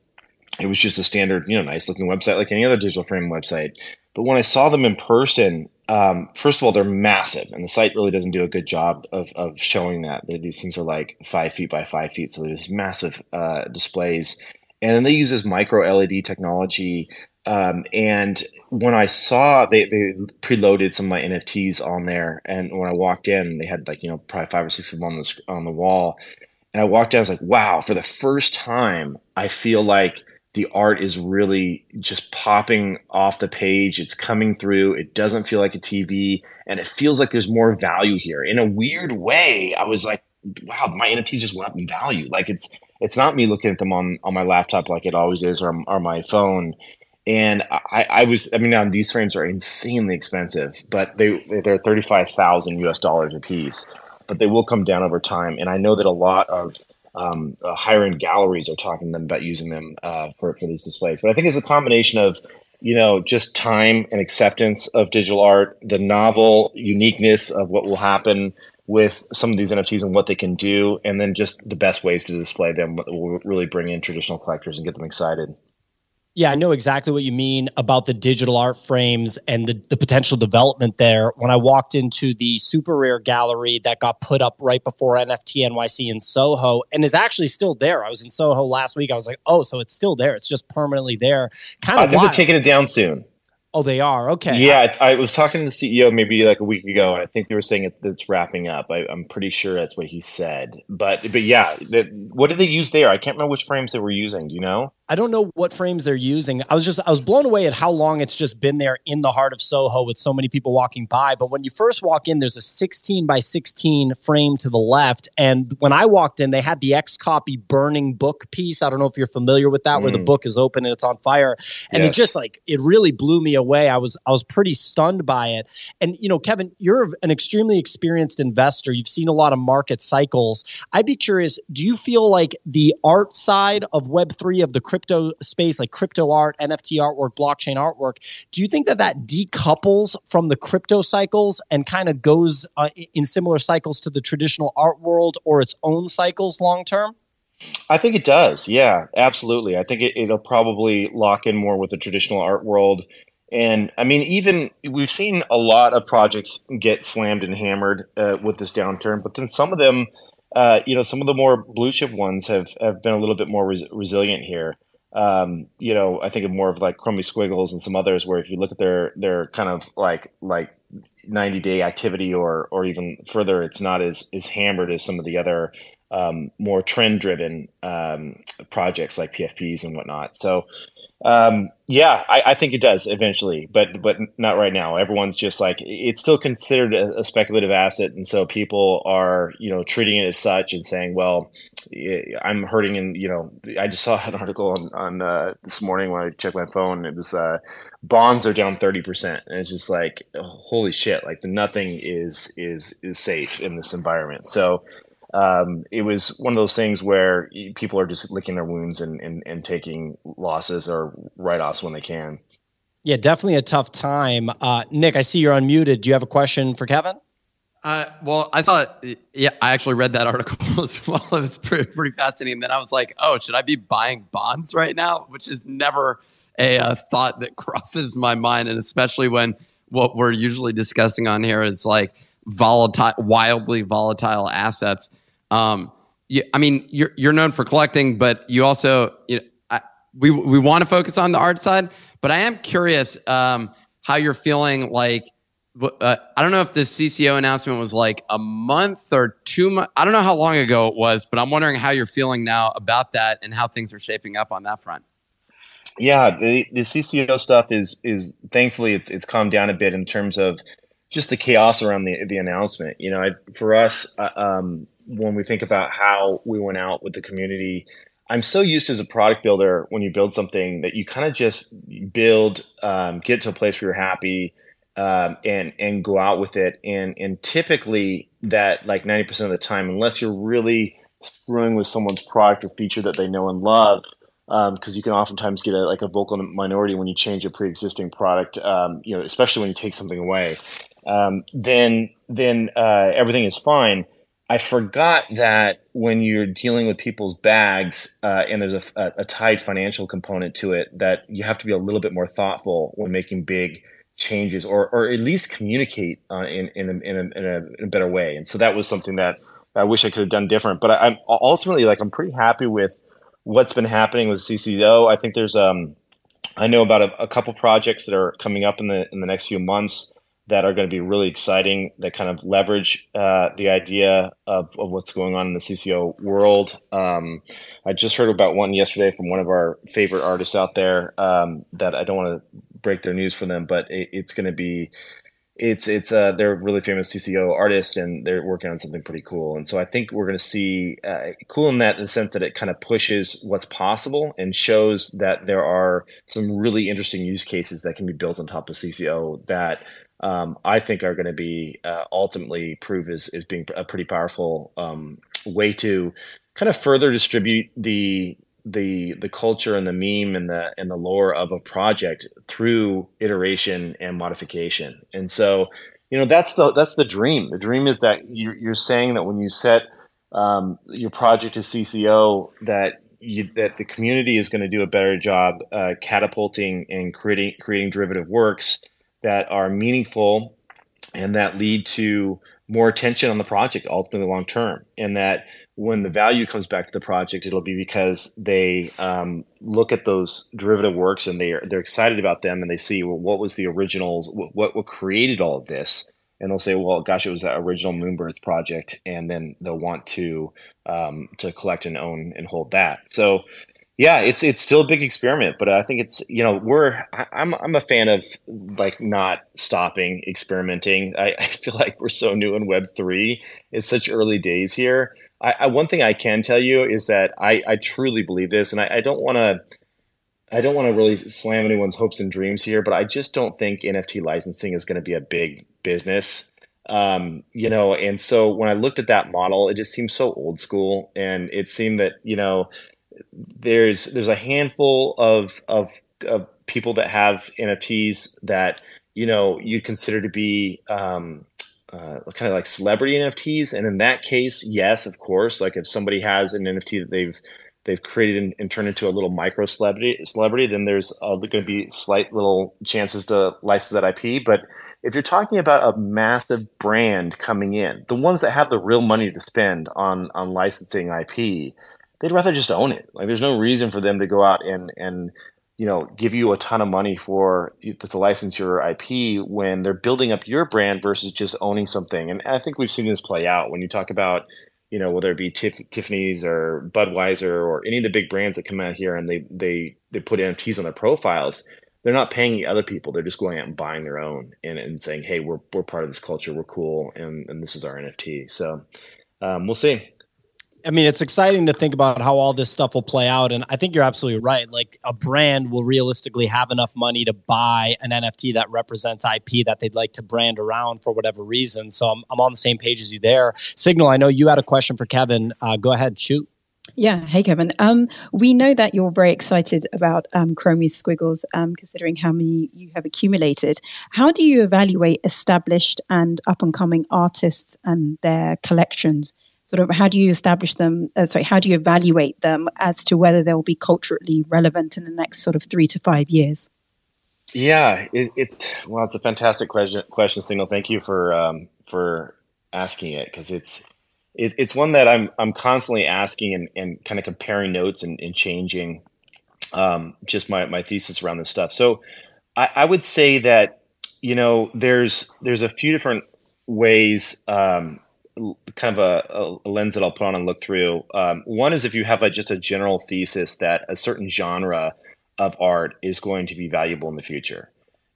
[SPEAKER 16] It was just a standard, you know, nice looking website like any other digital frame website. But when I saw them in person, um, first of all, they're massive, and the site really doesn't do a good job of, of showing that. These things are like five feet by five feet, so there's massive uh, displays. And then they use this micro LED technology um, and when I saw they, they preloaded some of my NFTs on there, and when I walked in, they had like you know probably five or six of them on the on the wall, and I walked in, I was like, wow! For the first time, I feel like the art is really just popping off the page. It's coming through. It doesn't feel like a TV, and it feels like there's more value here. In a weird way, I was like, wow! My NFTs just went up in value. Like it's it's not me looking at them on on my laptop like it always is, or, or my phone and I, I was I mean now these frames are insanely expensive, but they they're thirty five thousand US dollars a piece, but they will come down over time. And I know that a lot of um, uh, higher end galleries are talking to them about using them uh, for for these displays. But I think it's a combination of you know just time and acceptance of digital art, the novel uniqueness of what will happen with some of these NFTs and what they can do, and then just the best ways to display them will really bring in traditional collectors and get them excited.
[SPEAKER 1] Yeah, I know exactly what you mean about the digital art frames and the, the potential development there. When I walked into the SuperRare gallery that got put up right before NFT NYC in Soho and is actually still there. I was in Soho last week. I was like, oh, so it's still there. It's just permanently there. Kind of
[SPEAKER 16] I think
[SPEAKER 1] wild.
[SPEAKER 16] they're taking it down soon.
[SPEAKER 1] Oh, they are okay.
[SPEAKER 16] Yeah, I, I, was talking to the CEO maybe like a week ago, and I think they were saying it, it's wrapping up. I, am pretty sure that's what he said. But but yeah, what did they use there? I can't remember which frames they were using. Do you know?
[SPEAKER 1] I don't know what frames they're using. I was just I was blown away at how long it's just been there in the heart of Soho with so many people walking by. But when you first walk in, there's a 16 by 16 frame to the left, and when I walked in, they had the XCOPY burning book piece. I don't know if you're familiar with that, mm. where the mm. book is open and it's on fire, and yes. it just like it really blew me away. I was I was pretty stunned by it. And you know, Kevin, you're an extremely experienced investor. You've seen a lot of market cycles. I'd be curious. Do you feel like the art side of Web three of the crypto space, like crypto art, NFT artwork, blockchain artwork, do you think that that decouples from the crypto cycles and kind of goes uh, in similar cycles to the traditional art world or its own cycles long term?
[SPEAKER 16] I think it does. Yeah, absolutely. I think it, it'll probably lock in more with the traditional art world. And I mean, even we've seen a lot of projects get slammed and hammered uh, with this downturn, but then some of them, uh, you know, some of the more blue chip ones have, have been a little bit more res- resilient here um, you know, I think of more of like Chromie Squiggles and some others where if you look at their their kind of like like 90 day activity or or even further, it's not as as hammered as some of the other um, more trend driven um, projects like PFPs and whatnot. So um, yeah, I, I, think it does eventually, but but not right now. Everyone's just like it's still considered a, a, speculative asset, and so people are you know treating it as such and saying, well, I'm hurting. And you know, I just saw an article on, on uh, this morning when I checked my phone. It was uh, bonds are down thirty percent, and it's just like holy shit! Like the nothing is is is safe in this environment. So um, it was one of those things where people are just licking their wounds and, and, and taking losses or write offs when they can.
[SPEAKER 1] Yeah, definitely a tough time. Uh, Nick, I see you're unmuted. Do you have a question for Kevin?
[SPEAKER 4] Uh, well, I saw it. Yeah, I actually read that article as well. It was pretty, pretty fascinating. And then I was like, oh, should I be buying bonds right now? Which is never a uh, thought that crosses my mind. And especially when what we're usually discussing on here is like volatile, wildly volatile assets. Um, you, I mean, you're, you're known for collecting, but you also, you know, I, we, we want to focus on the art side, but I am curious um, how you're feeling like uh, I don't know if the CC0 announcement was like a month or two months. I don't know how long ago it was, but I'm wondering how you're feeling now about that and how things are shaping up on that front.
[SPEAKER 16] Yeah, the, the CC0 stuff is is thankfully it's it's calmed down a bit in terms of just the chaos around the the announcement. You know, I, for us, uh, um, when we think about how we went out with the community, I'm so used as a product builder when you build something that you kind of just build, um, get to a place where you're happy um, and and go out with it. And and typically that like ninety percent of the time, unless you're really screwing with someone's product or feature that they know and love, because um, you can oftentimes get a, like a vocal minority when you change a pre-existing product. Um, you know, especially when you take something away. Um, then then uh, everything is fine. I forgot that when you're dealing with people's bags uh, and there's a, a, a, tied financial component to it, that you have to be a little bit more thoughtful when making big changes or or at least communicate uh, in in a, in, in, in a better way. And so that was something that I wish I could have done different. But I, am ultimately like I'm pretty happy with what's been happening with CC0. I think there's um I know about a couple projects that are coming up in the in the next few months that are going to be really exciting that kind of leverage uh, the idea of, of what's going on in the CC0 world. Um, I just heard about one yesterday from one of our favorite artists out there um, that I don't want to break their news for them, but it, it's going to be it's it's uh they're a really famous CC0 artist and they're working on something pretty cool. And so I think we're going to see uh, cool in that in the sense that it kind of pushes what's possible and shows that there are some really interesting use cases that can be built on top of CC0 that um, I think are going to be uh, ultimately prove as, as being a pretty powerful um, way to kind of further distribute the the the culture and the meme and the and the lore of a project through iteration and modification. And so, you know, that's the that's the dream. The dream is that you're, you're saying that when you set um, your project as CC0, that you, that the community is going to do a better job uh, catapulting and creating creating derivative works that are meaningful and that lead to more attention on the project ultimately long term, and that when the value comes back to the project, it'll be because they um, look at those derivative works and they are they're excited about them and they see well, what was the originals, what what created all of this, and they'll say, well, gosh, it was that original Moonbirds project, and then they'll want to um, to collect and own and hold that. So yeah, it's it's still a big experiment, but I think it's you know we're I, am I'm, I'm a fan of like not stopping experimenting. I, I feel like we're so new in Web three. It's such early days here. I, I one thing I can tell you is that I I truly believe this, and I, I don't want to. I don't want to really slam anyone's hopes and dreams here, but I just don't think NFT licensing is going to be a big business. Um, you know, and so when I looked at that model, it just seemed so old school, and it seemed that you know there's there's a handful of, of of people that have NFTs that you know you'd consider to be um, uh, kind of like celebrity NFTs, and in that case, yes, of course, like if somebody has an NFT that they've they've created and, and turned into a little micro celebrity, celebrity then there's uh, going to be slight little chances to license that IP. But if you're talking about a massive brand coming in, the ones that have the real money to spend on on licensing IP, they'd rather just own it. Like there's no reason for them to go out and and you know give you a ton of money for to license your IP when they're building up your brand versus just owning something. And I think we've seen this play out when you talk about you know whether it be Tif- Tiffany's or Budweiser or any of the big brands that come out here and they they they put NFTs on their profiles. They're not paying the other people. They're just going out and buying their own and, and saying, "Hey, we're we're part of this culture. We're cool, and and this is our NFT." So um, we'll see.
[SPEAKER 1] I mean, it's exciting to think about how all this stuff will play out. And I think you're absolutely right. Like a brand will realistically have enough money to buy an NFT that represents IP that they'd like to brand around for whatever reason. So I'm, I'm on the same page as you there. Signal, I know you had a question for Kevin. Uh, go ahead, shoot.
[SPEAKER 12] Yeah. Hey, Kevin. Um, we know that you're very excited about um, Chromie Squiggles, um, considering how many you have accumulated. How do you evaluate established and up and coming artists and their collections? Sort of, how do you establish them? Uh, sorry, how do you evaluate them as to whether they'll be culturally relevant in the next sort of three to five years?
[SPEAKER 16] Yeah, it, it well, it's a fantastic question, question, Signal. Thank you for um, for asking it because it's it, it's one that I'm I'm constantly asking and, and kind of comparing notes and, and changing um, just my, my thesis around this stuff. So I, I would say that you know there's there's a few different ways um, kind of a, a, lens that I'll put on and look through. Um, one is if you have a, just a general thesis that a certain genre of art is going to be valuable in the future.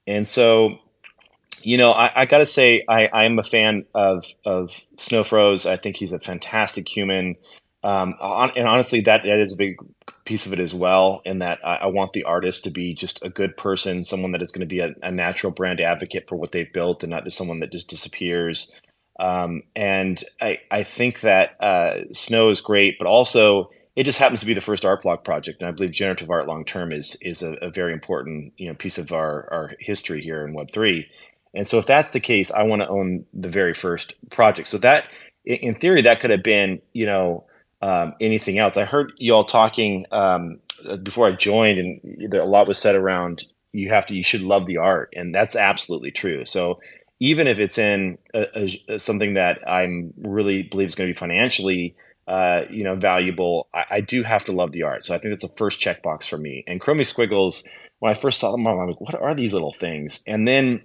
[SPEAKER 16] And so you know, I, I got to say, I, I am a fan of of Snowfro's. I think he's a fantastic human, um, on, and honestly, that that is a big piece of it as well. In that, I, I want the artist to be just a good person, someone that is going to be a, a, natural brand advocate for what they've built, and not just someone that just disappears. Um, and I I think that uh, Snow is great, but also it just happens to be the first art block project, and I believe generative art long term is is a, a, very important you know piece of our our history here in Web three. And so if that's the case, I want to own the very first project. So that, in theory, that could have been, you know, um, anything else. I heard y'all talking um, before I joined, and a lot was said around you have to, you should love the art, and that's absolutely true. So even if it's in a, a, something that I'm really believe is going to be financially, uh, you know, valuable, I, I, do have to love the art. So I think that's the first checkbox for me. And Chromie Squiggles, when I first saw them, I'm like, what are these little things? And then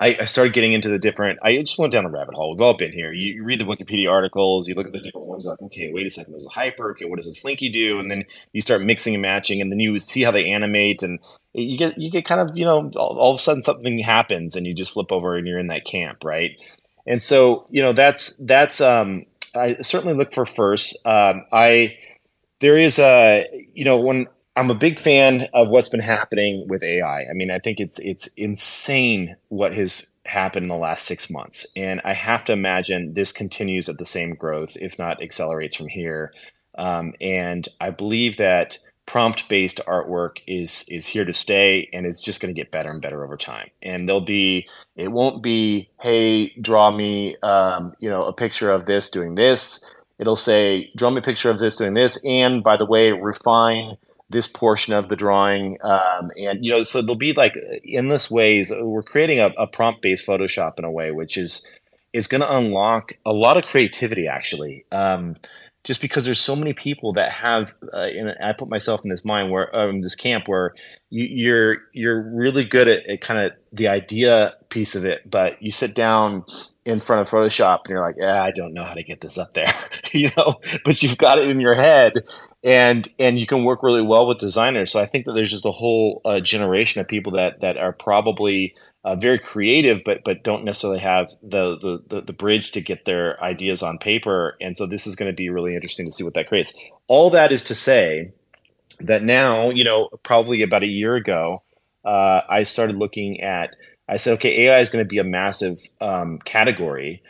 [SPEAKER 16] I, I, started getting into the different. I just went down a rabbit hole. We've all been here. You, read the Wikipedia articles, you look at the different ones. Like, okay, wait a second. There's a hyper. Okay, what does a slinky do? And then you start mixing and matching, and then you see how they animate, and you get you get kind of you know all, all of a sudden something happens, and you just flip over and you're in that camp, right? And so you know that's that's um, I certainly look for first. Um, I there is a you know when I'm a big fan of what's been happening with AI. I mean, I think it's it's insane what has happened in the last six months, and I have to imagine this continues at the same growth, if not accelerates from here. Um, and I believe that prompt-based artwork is is here to stay, and it's just going to get better and better over time. And there'll be it won't be hey, draw me um, you know a picture of this doing this. It'll say draw me a picture of this doing this, and by the way, refine this portion of the drawing um, and you know so there'll be like endless ways we're creating a, a prompt based photoshop in a way which is is going to unlock a lot of creativity actually um, just because there's so many people that have uh, and i put myself in this mind where um, this camp where you, you're you're really good at, at kind of the idea piece of it but you sit down in front of Photoshop and you're like, yeah, I don't know how to get this up there, you know, but you've got it in your head and, and you can work really well with designers. So I think that there's just a whole uh, generation of people that, that are probably uh, very creative, but, but don't necessarily have the, the, the, the bridge to get their ideas on paper. And so this is going to be really interesting to see what that creates. All that is to say that now, you know, probably about a year ago, uh, I started looking at I said, okay, AI is going to be a massive um, category.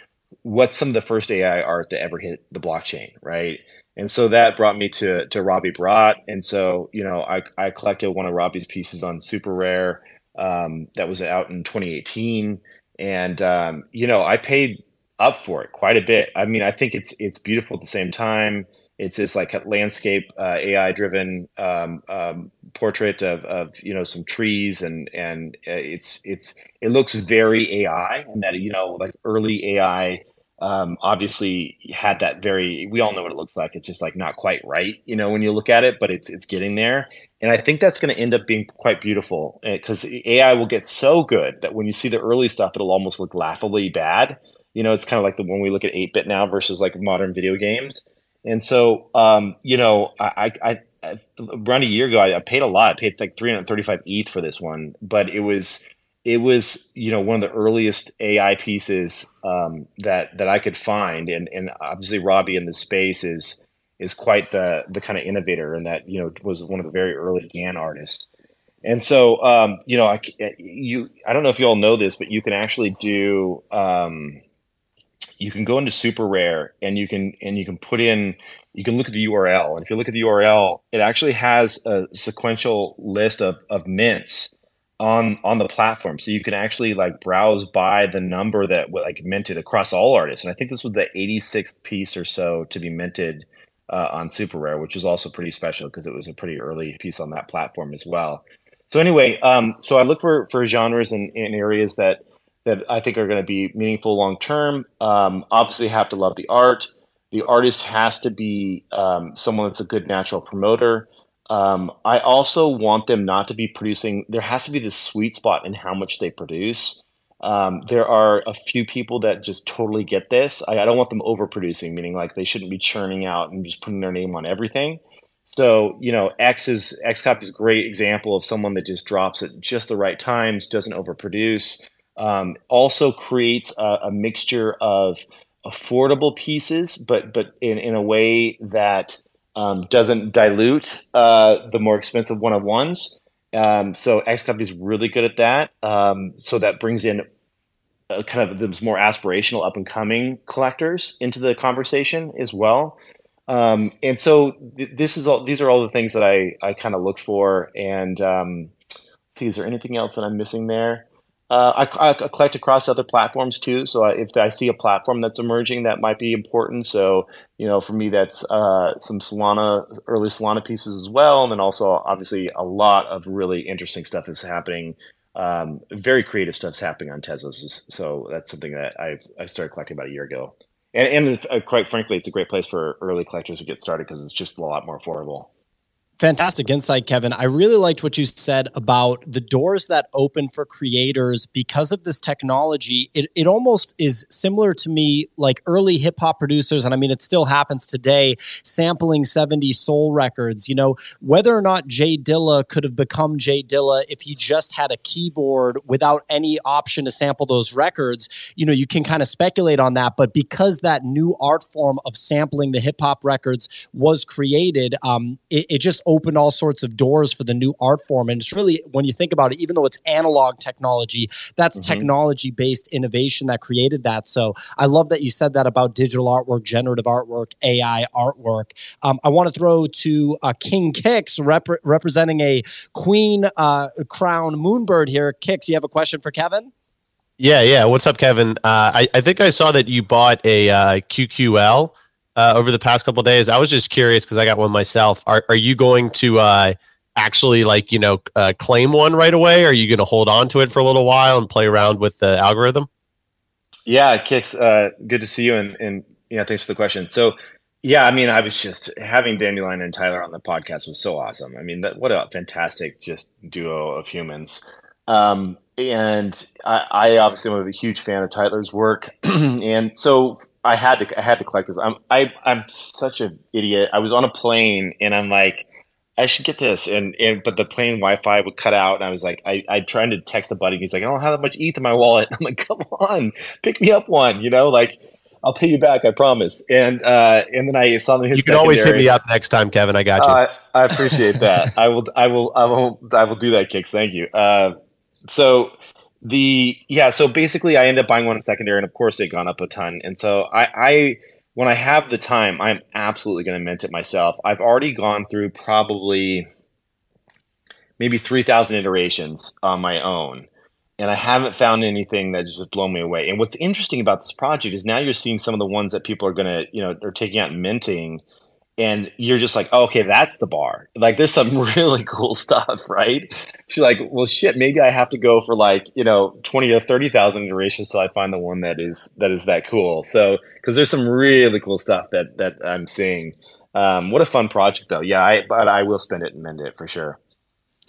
[SPEAKER 16] What's some of the first AI art that ever hit the blockchain, right? And so that brought me to to Robbie Barat. And so, you know, I, I collected one of Robbie's pieces on SuperRare um, that was out in 2018. And, um, you know, I paid up for it quite a bit. I mean, I think it's it's beautiful at the same time. It's this like a landscape uh, AI driven um, um, portrait of, of you know some trees and and uh, it's it's it looks very AI and that you know like early AI um, obviously had that very we all know what it looks like. It's just like not quite right you know when you look at it but it's it's getting there. And I think that's going to end up being quite beautiful because uh, AI will get so good that when you see the early stuff it'll almost look laughably bad. You know it's kind of like the when we look at 8-bit now versus like modern video games and so, um, you know, I, I, I, around a year ago, I, I paid a lot. I paid like 335 ETH for this one, but it was, it was, you know, one of the earliest AI pieces um, that that I could find, and and obviously Robbie in the space is is quite the the kind of innovator, and that you know was one of the very early GAN artists. And so, um, you know, I, you, I don't know if you all know this, but you can actually do, um, you can go into SuperRare and you can and you can put in you can look at the url and if you look at the url it actually has a sequential list of, of mints on on the platform. So you can actually like browse by the number that like minted across all artists. And i think this was the 86th piece or so to be minted uh, on SuperRare which was also pretty special because it was a pretty early piece on that platform as well. So anyway um, so i look for for genres and in areas that that I think are going to be meaningful long term. Um, obviously, have to love the art. The artist has to be um, someone that's a good natural promoter. Um, I also want them not to be producing. There has to be this sweet spot in how much they produce. Um, there are a few people that just totally get this. I, I don't want them overproducing, meaning like they shouldn't be churning out and just putting their name on everything. So you know, X is XCOPY is a great example of someone that just drops at just the right times, doesn't overproduce um, also creates a, a, mixture of affordable pieces, but but in, in a way that um, doesn't dilute uh, the more expensive one of ones. Um, so XCOPY is really good at that. Um, so that brings in kind of those more aspirational, up and coming collectors into the conversation as well. Um, and so th- this is all; these are all the things that I I kind of look for. And um, see, is there anything else that I'm missing there? Uh, I, I, collect across other platforms too. So I, if I see a platform that's emerging, that might be important. So you know, for me, that's uh, some Solana, early Solana pieces as well, and then also obviously a lot of really interesting stuff is happening. Um, very creative stuff's happening on Tezos. So that's something that I've I started collecting about a year ago. And, and uh, quite frankly, it's a great place for early collectors to get started because it's just a lot more affordable.
[SPEAKER 1] Fantastic insight, Kevin. I really liked what you said about the doors that open for creators because of this technology. It, it almost is similar to me, like early hip hop producers, and I mean, it still happens today, sampling 70 soul records. You know, whether or not J Dilla could have become J Dilla if he just had a keyboard without any option to sample those records, you know, you can kind of speculate on that. But because that new art form of sampling the hip hop records was created, um, it, it just opened all sorts of doors for the new art form. And it's really, when you think about it, even though it's analog technology, that's mm-hmm. technology based innovation that created that. So I love that you said that about digital artwork, generative artwork, AI artwork. Um, I want to throw to uh, King Kicks rep- representing a Queen uh, Crown Moonbird here. Kicks, you have a question for Kevin?
[SPEAKER 3] Yeah, yeah. What's up, Kevin? Uh, I, I think I saw that you bought a uh, QQL uh, over the past couple days. I was just curious because I got one myself. Are are you going to uh, actually like you know uh, claim one right away? Are you going to hold on to it for a little while and play around with the algorithm?
[SPEAKER 16] Yeah, Kicks. Uh, good to see you, and and yeah, thanks for the question. So. Yeah, I mean, I was just having Dandelion and Tyler on the podcast was so awesome. I mean, that what a fantastic just duo of humans. Um, and I, I obviously am a huge fan of Tyler's work, and so I had to I had to collect this. I'm I I'm such an idiot. I was on a plane and I'm like, I should get this, and and but the plane Wi-Fi would cut out, and I was like, I I tried to text a buddy. He's like, I don't have that much ETH in my wallet. I'm like, come on, pick me up one. You know, like I'll pay you back, I promise. And uh, and then I saw them hit.
[SPEAKER 3] You can always hit me up next time, Kevin. I got you.
[SPEAKER 16] Uh, I appreciate that. I will. I will. I will. I will do that, kicks. Thank you. Uh, so the yeah so basically i end up buying one secondary and of course they've gone up a ton. And so i i when i have the time i'm absolutely going to mint it myself. I've already gone through probably maybe 3000 iterations on my own and i haven't found anything that just blown me away. And what's interesting about this project is now you're seeing some of the ones that people are going to you know are taking out minting and you're just like, oh, okay, that's the bar. Like, there's some really cool stuff, right? She's like, well, shit, maybe I have to go for like, you know, twenty or thirty thousand iterations till I find the one that is that is that cool. So, because there's some really cool stuff that that I'm seeing. Um, what a fun project, though. Yeah, I but I will spend it and mend it for sure.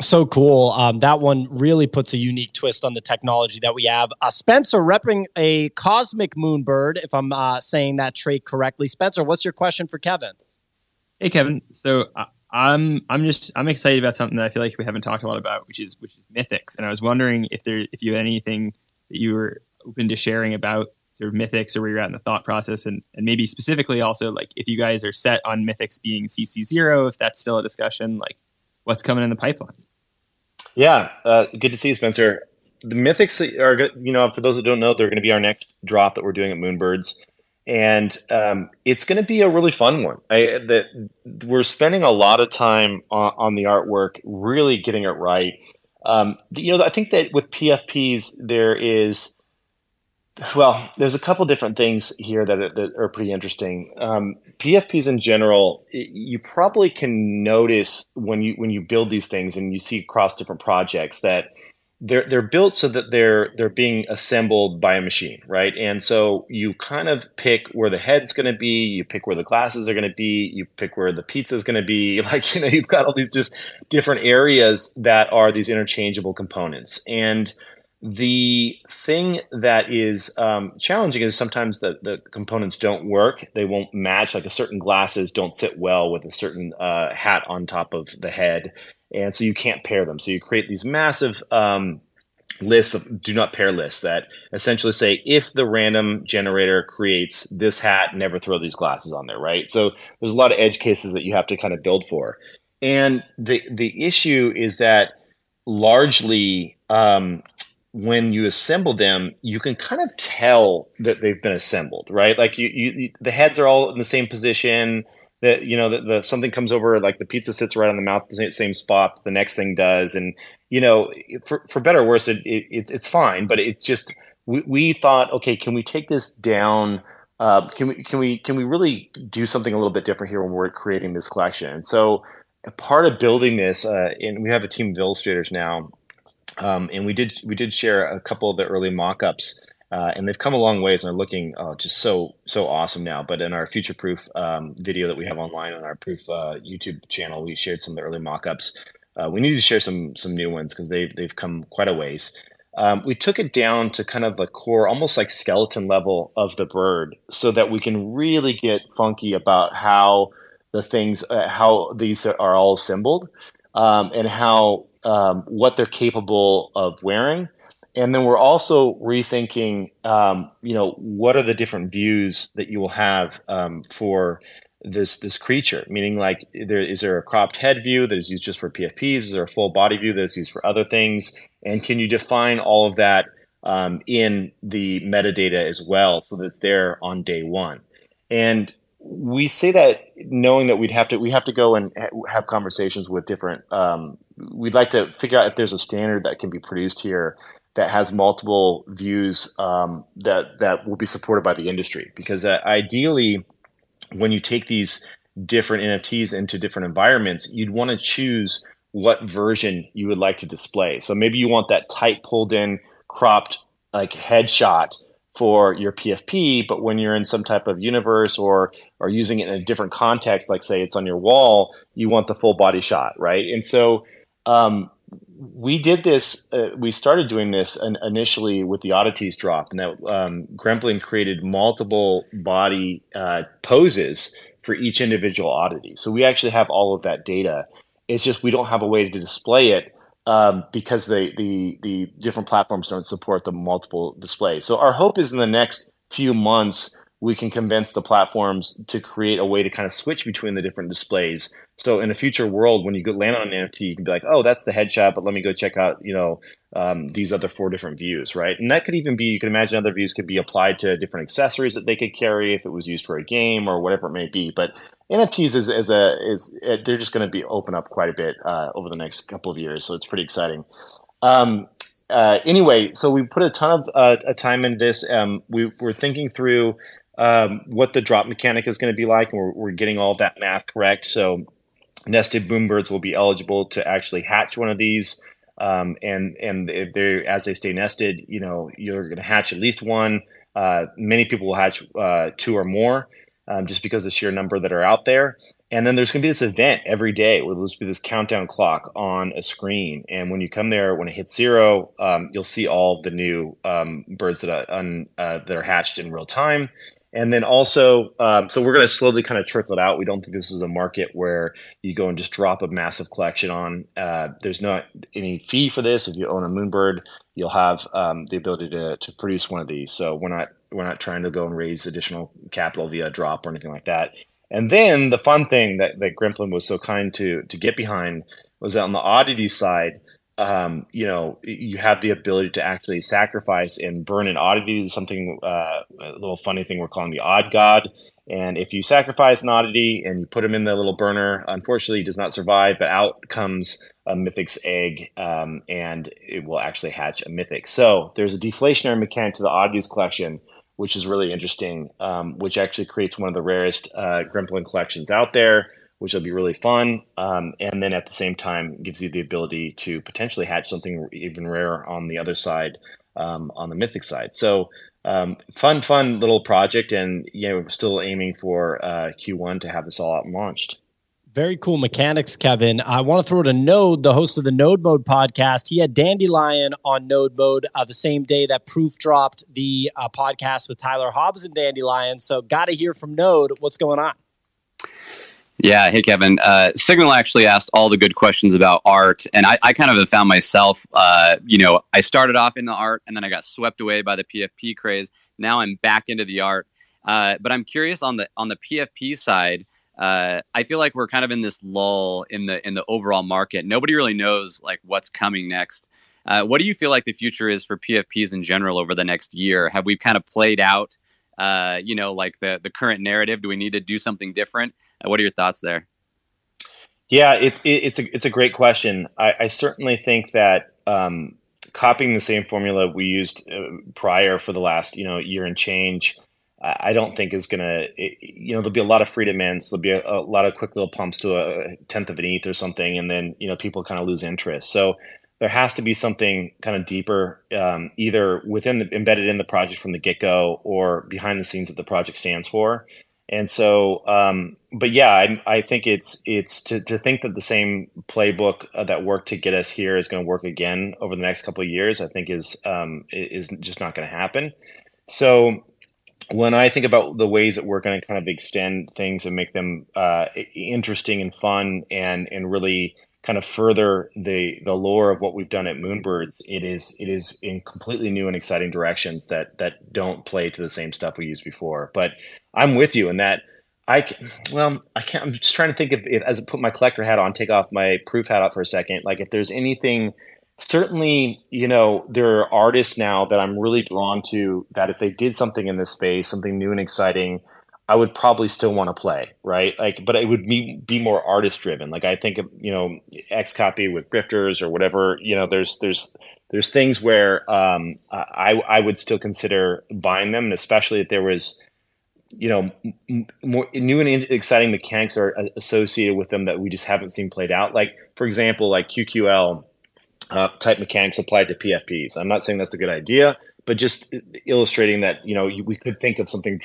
[SPEAKER 1] So cool. Um, that one really puts a unique twist on the technology that we have. Uh, Spencer repping a cosmic moonbird, if I'm uh, saying that trait correctly. Spencer, what's your question for Kevin?
[SPEAKER 10] Hey, Kevin. So uh, I'm I'm just I'm excited about something that I feel like we haven't talked a lot about, which is which is Mythics, and I was wondering if there if you had anything that you were open to sharing about sort of Mythics or where you're at in the thought process, and and maybe specifically also like if you guys are set on Mythics being CC zero, if that's still a discussion, like what's coming in the pipeline.
[SPEAKER 16] Yeah, uh, good to see you, Spencer. The Mythics are, good. you know, for those that don't know, they're going to be our next drop that we're doing at Moonbirds. And um, it's going to be a really fun one. I, the, we're spending a lot of time on, on the artwork, really getting it right. Um, you know, I think that with PFPs, there is well, there's a couple different things here that are, that are pretty interesting. Um, PFPs in general, you probably can notice when you when you build these things and you see across different projects that they're they're built so that they're they're being assembled by a machine, right? And so you kind of pick where the head's going to be, you pick where the glasses are going to be, you pick where the pizza is going to be. Like you know, you've got all these just different areas that are these interchangeable components, and the thing that is um, challenging is sometimes the, the components don't work. They won't match. Like a certain glasses don't sit well with a certain uh, hat on top of the head, and so you can't pair them. So you create these massive um, lists of do not pair lists that essentially say if the random generator creates this hat, never throw these glasses on there. Right. So there's a lot of edge cases that you have to kind of build for, and the the issue is that largely um, when you assemble them, you can kind of tell that they've been assembled, right? Like you, you the heads are all in the same position. That you know, that the something comes over, like the pizza sits right on the mouth, the same spot. The next thing does, and you know, for for better or worse, it, it it's fine. But it's just we, we thought, okay, can we take this down? Uh, can we can we can we really do something a little bit different here when we're creating this collection? And so, part of building this, uh, and we have a team of illustrators now um, and we did we did share a couple of the early mock-ups uh, and they've come a long ways and are looking uh, just so so awesome now. But in our future proof um, video that we have online on our proof uh, YouTube channel, we shared some of the early mock-ups. Uh, we need to share some some new ones because they've they've come quite a ways. Um, we took it down to kind of a core, almost like skeleton level of the bird, so that we can really get funky about how the things, uh, how these are all assembled, um, and how um, what they're capable of wearing. And then we're also rethinking, um, you know, what are the different views that you will have um, for this this creature? Meaning, like, there is there a cropped head view that is used just for PFPs? Is there a full body view that is used for other things? And can you define all of that um, in the metadata as well, so that it's there on day one? And we say that knowing that we'd have to we have to go and have conversations with different um, we'd like to figure out if there's a standard that can be produced here that has multiple views um, that that will be supported by the industry because uh, ideally when you take these different nfts into different environments you'd want to choose what version you would like to display so maybe you want that tight pulled in cropped like headshot for your PFP, but when you're in some type of universe or or using it in a different context, like say it's on your wall, you want the full body shot, right? And so um, we did this. Uh, we started doing this initially with the oddities drop, and that um, Gremplin created multiple body uh, poses for each individual oddity. So we actually have all of that data. It's just we don't have a way to display it um, because the, the the different platforms don't support the multiple display. So our hope is in the next few months we can convince the platforms to create a way to kind of switch between the different displays. So in a future world, when you go land on an NFT, you can be like, oh, that's the headshot, but let me go check out, you know, um, these other four different views, right? And that could even be, you can imagine other views could be applied to different accessories that they could carry if it was used for a game or whatever it may be. But NFTs is, is a is eh, they're just going to be open up quite a bit uh, over the next couple of years, so it's pretty exciting. Um, uh, anyway, so we put a ton of uh, time in this. Um, we were thinking through um, what the drop mechanic is going to be like, and we're, we're getting all that math correct. So nested Moonbirds will be eligible to actually hatch one of these. Um, and and they as they stay nested, you know, you're going to hatch at least one. Uh, many people will hatch uh, two or more, um, just because the sheer number that are out there. And then there's going to be this event every day where there's be this countdown clock on a screen. And when you come there, when it hits zero, um, you'll see all the new um, birds that are, un, uh, that are hatched in real time. And then also, um, so we're going to slowly kind of trickle it out. We don't think this is a market where you go and just drop a massive collection on. Uh, there's not any fee for this. If you own a Moonbird, you'll have um, the ability to, to produce one of these. So we're not we're not trying to go and raise additional capital via drop or anything like that. And then the fun thing that, that Gremplin was so kind to to get behind was that on the oddity side, um, you know, you have the ability to actually sacrifice and burn an oddity. Something uh, a little funny thing we're calling the odd god. And if you sacrifice an oddity and you put him in the little burner, unfortunately, he does not survive. But out comes a mythic's egg, um, and it will actually hatch a mythic. So there's a deflationary mechanic to the oddities collection, which is really interesting, um, which actually creates one of the rarest uh, Gremplin collections out there which will be really fun. Um, and then at the same time, gives you the ability to potentially hatch something even rarer on the other side, um, on the mythic side. So um, fun, fun little project, and you know, we're still aiming for uh, Q1 to have this all out and launched.
[SPEAKER 1] Very cool mechanics, Kevin. I want to throw to Node, the host of the Node Mode podcast. He had Dandelion on Node Mode uh, the same day that Proof dropped the uh, podcast with Tyler Hobbs and Dandelion. So, got to hear from Node. What's going on?
[SPEAKER 15] Yeah. Hey, Kevin. Uh, Signal actually asked all the good questions about art. And I, I kind of have found myself, uh, you know, I started off in the art and then I got swept away by the PFP craze. Now I'm back into the art. Uh, but I'm curious on the on the PFP side. Uh, I feel like we're kind of in this lull in the in the overall market. Nobody really knows like what's coming next. Uh, what do you feel like the future is for PFPs in general over the next year? Have we kind of played out, uh, you know, like the the current narrative? Do we need to do something different? What are your thoughts there?
[SPEAKER 16] Yeah, it's it's a it's a great question. I, I certainly think that um, copying the same formula we used uh, prior for the last you know year and change, I don't think is gonna you know there'll be a lot of freedom mints, there'll be a, a, lot of quick little pumps to a tenth of an ETH or something, and then you know people kind of lose interest. So there has to be something kind of deeper, um, either within the embedded in the project from the get go or behind the scenes that the project stands for. And so, um, but yeah, I, I, think it's it's to, to think that the same playbook uh, that worked to get us here is going to work again over the next couple of years. I think is um, is just not going to happen. So when I think about the ways that we're going to kind of extend things and make them uh, interesting and fun and and really kind of further the the lore of what we've done at Moonbirds, it is it is in completely new and exciting directions that that don't play to the same stuff we used before. But I'm with you in that. I well, I can't. I'm just trying to think of if, as I put my collector hat on, take off my proof hat out for a second. Like if there's anything, certainly, you know, there are artists now that I'm really drawn to. That if they did something in this space, something new and exciting, I would probably still want to play, right? Like, but it would be be more artist driven. Like I think you know XCOPY with grifters or whatever. You know, there's there's there's things where um, I I would still consider buying them, and especially if there was you know more new and exciting mechanics are associated with them that we just haven't seen played out. Like for example, like QQL uh, type mechanics applied to PFPs. I'm not saying that's a good idea, but just illustrating that you know we could think of something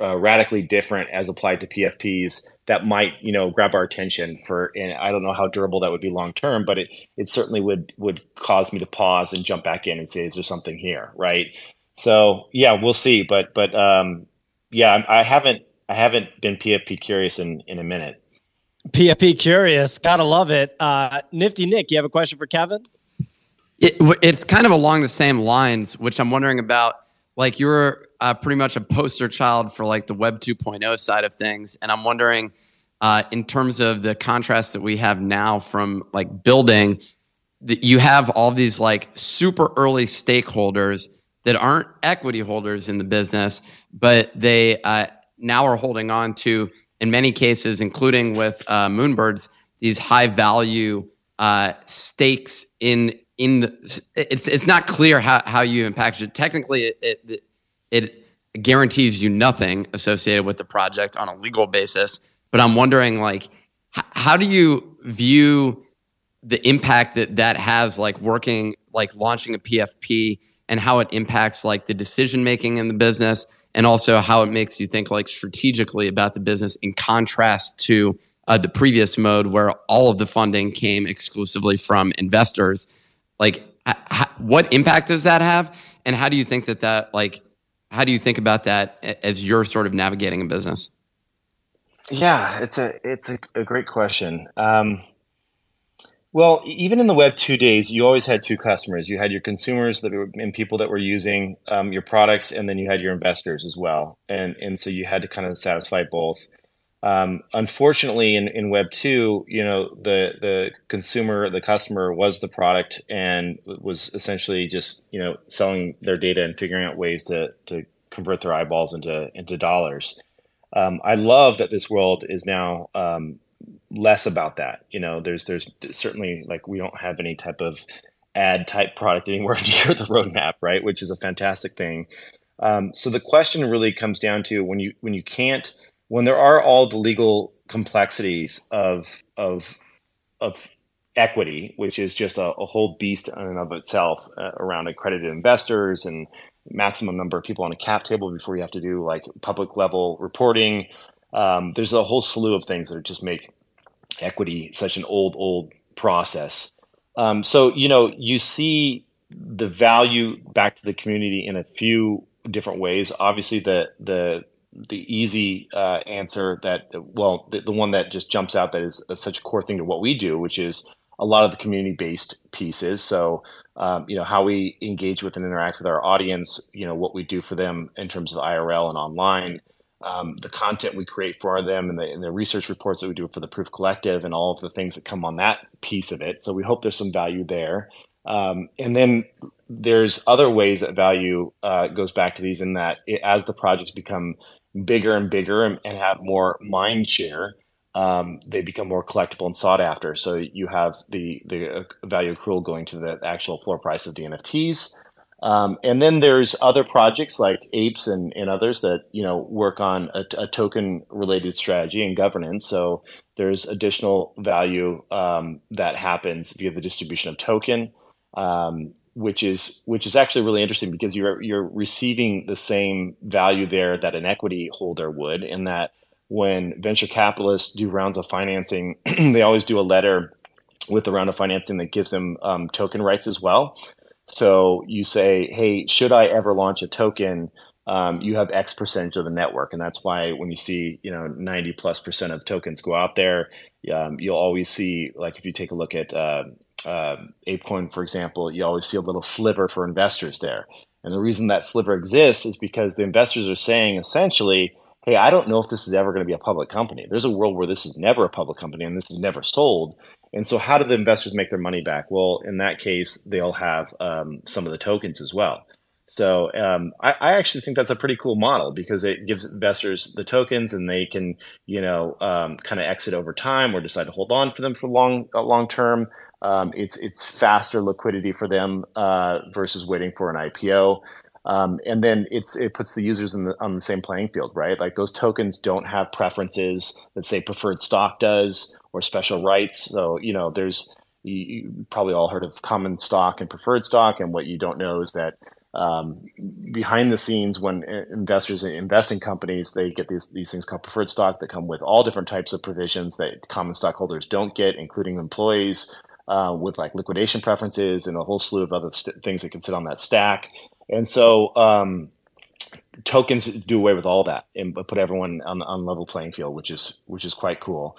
[SPEAKER 16] uh, radically different as applied to PFPs that might you know grab our attention for and I don't know how durable that would be long term, but it it certainly would would cause me to pause and jump back in and say is there something here, right? So yeah, we'll see, but but um, yeah, I haven't I haven't been PFP curious in in a minute.
[SPEAKER 1] PFP curious, gotta love it. Uh, Nifty Nick, you have a question for Kevin?
[SPEAKER 4] It, it's kind of along the same lines, which I'm wondering about. Like you're uh, pretty much a poster child for like the Web 2.0 side of things, and I'm wondering, uh, in terms of the contrast that we have now from like building, that you have all these like super early stakeholders that aren't equity holders in the business, but they uh, now are holding on to, in many cases, including with uh, Moonbirds, these high value uh, stakes in in the, it's it's not clear how, how you even package it. Technically, it, it, it guarantees you nothing associated with the project on a legal basis. But I'm wondering, like, h- how do you view the impact that that has, like working, like launching a PFP, and how it impacts like the decision making in the business, and also how it makes you think like strategically about the business in contrast to uh, the previous mode where all of the funding came exclusively from investors like h- what impact does that have? And how do you think that that like how do you think about that as you're sort of navigating a business?
[SPEAKER 16] Yeah it's a it's a, a great question. Um, well even in the web two days you always had two customers. You had your consumers that were and people that were using um, your products and then you had your investors as well. And and so you had to kind of satisfy both Um, unfortunately, in, in Web two, you know, the the consumer, the customer was the product and was essentially just you know selling their data and figuring out ways to to convert their eyeballs into into dollars. Um, I love that this world is now um, less about that. You know, there's there's certainly like we don't have any type of ad type product anywhere near the roadmap, right? Which is a fantastic thing. Um, so the question really comes down to when you when you can't when there are all the legal complexities of of of equity, which is just a, a whole beast in and of itself uh, around accredited investors and maximum number of people on a cap table before you have to do like public level reporting. Um, there's a whole slew of things that just make equity such an old old process. Um, so you know you see the value back to the community in a few different ways. Obviously, the the the easy uh, answer that well the, the one that just jumps out that is such a core thing to what we do which is a lot of the community based pieces. So um, you know how we engage with and interact with our audience you know what we do for them in terms of irl and online um, the content we create for them and the, and the research reports that we do for the proof collective and all of the things that come on that piece of it. So we hope there's some value there. Um, and then there's other ways that value uh, goes back to these in that it, as the projects become bigger and bigger and, and have more mind share, um, they become more collectible and sought after. So you have the the uh, value accrual going to the actual floor price of the NFTs. Um, and then there's other projects like Apes and, and others that you know work on a, a token related strategy and governance. So there's additional value um, that happens via the distribution of token. Um, which is which is actually really interesting because you're you're receiving the same value there that an equity holder would in that when venture capitalists do rounds of financing they always do a letter with the round of financing that gives them um, token rights as well. So you say hey should i ever launch a token? Um, you have x percentage of the network and that's why when you see you know 90 plus percent of tokens go out there um, you'll always see like if you take a look at uh, uh, ApeCoin, for example, you always see a little sliver for investors there. And the reason that sliver exists is because the investors are saying essentially, hey, I don't know if this is ever going to be a public company. There's a world where this is never a public company and this is never sold. And so, how do the investors make their money back? Well, in that case, they'll have um, some of the tokens as well. So um, I, I, actually think that's a pretty cool model because it gives investors the tokens and they can, you know, um, kind of exit over time or decide to hold on for them for long, uh, long term. Um, it's it's faster liquidity for them uh, versus waiting for an IPO. Um, and then it's it puts the users the, on the same playing field, right? Like those tokens don't have preferences that say preferred stock does or special rights. So you know, there's you, you probably all heard of common stock and preferred stock, and what you don't know is that um, behind the scenes when investors invest in companies they get these, these things called preferred stock that come with all different types of provisions that common stockholders don't get including employees uh, with like liquidation preferences and a whole slew of other st- things that can sit on that stack. And so um, tokens do away with all that and put everyone on on level playing field, which is which is quite cool.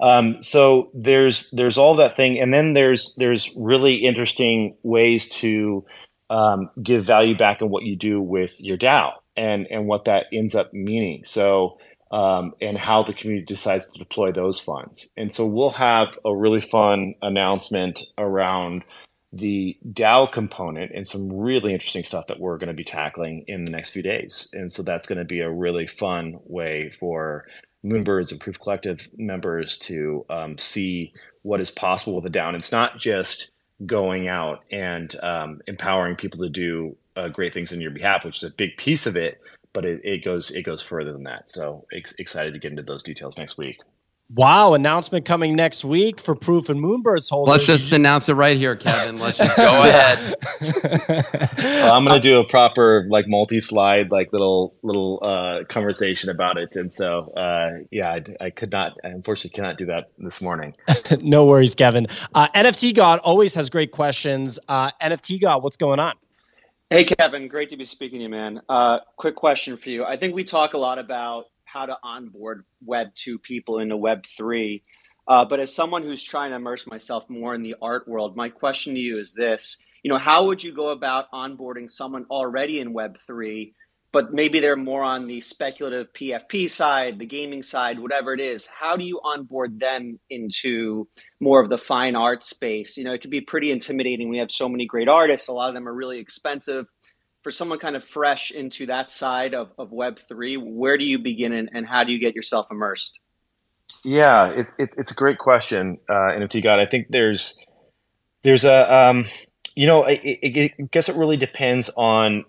[SPEAKER 16] Um, so there's there's all that thing, and then there's there's really interesting ways to um, give value back in what you do with your DAO and and what that ends up meaning. So um, and how the community decides to deploy those funds. And so we'll have a really fun announcement around the DAO component and some really interesting stuff that we're going to be tackling in the next few days. And so that's going to be a really fun way for Moonbirds and Proof Collective members to um, see what is possible with a DAO. And it's not just going out and um, empowering people to do uh, great things on your behalf, which is a big piece of it, but it, it goes it goes further than that. So ex- excited to get into those details next week.
[SPEAKER 1] Wow, announcement coming next week for Proof and Moonbirds holders.
[SPEAKER 4] Let's just announce it right here, Kevin. Let's just go ahead.
[SPEAKER 16] well, I'm gonna do a proper like multi-slide like little little uh, conversation about it, and so uh, yeah, I, I, could not, I unfortunately, cannot do that this morning.
[SPEAKER 1] no worries, Kevin. Uh, NFT God always has great questions. Uh, NFT God, what's going on?
[SPEAKER 11] Hey, Kevin, great to be speaking to you, man. Uh, quick question for you. I think we talk a lot about how to onboard Web 2 people into Web 3. Uh, but as someone who's trying to immerse myself more in the art world, my question to you is this you know, how would you go about onboarding someone already in Web 3 but maybe they're more on the speculative PFP side, the gaming side, whatever it is. How do you onboard them into more of the fine art space? You know, it can be pretty intimidating. We have so many great artists, a lot of them are really expensive. For someone kind of fresh into that side of, of Web3, where do you begin and, and how do you get yourself immersed?
[SPEAKER 16] Yeah, it, it, it's a great question, uh, NFT God. I think there's there's a um, you know I, I, I guess it really depends on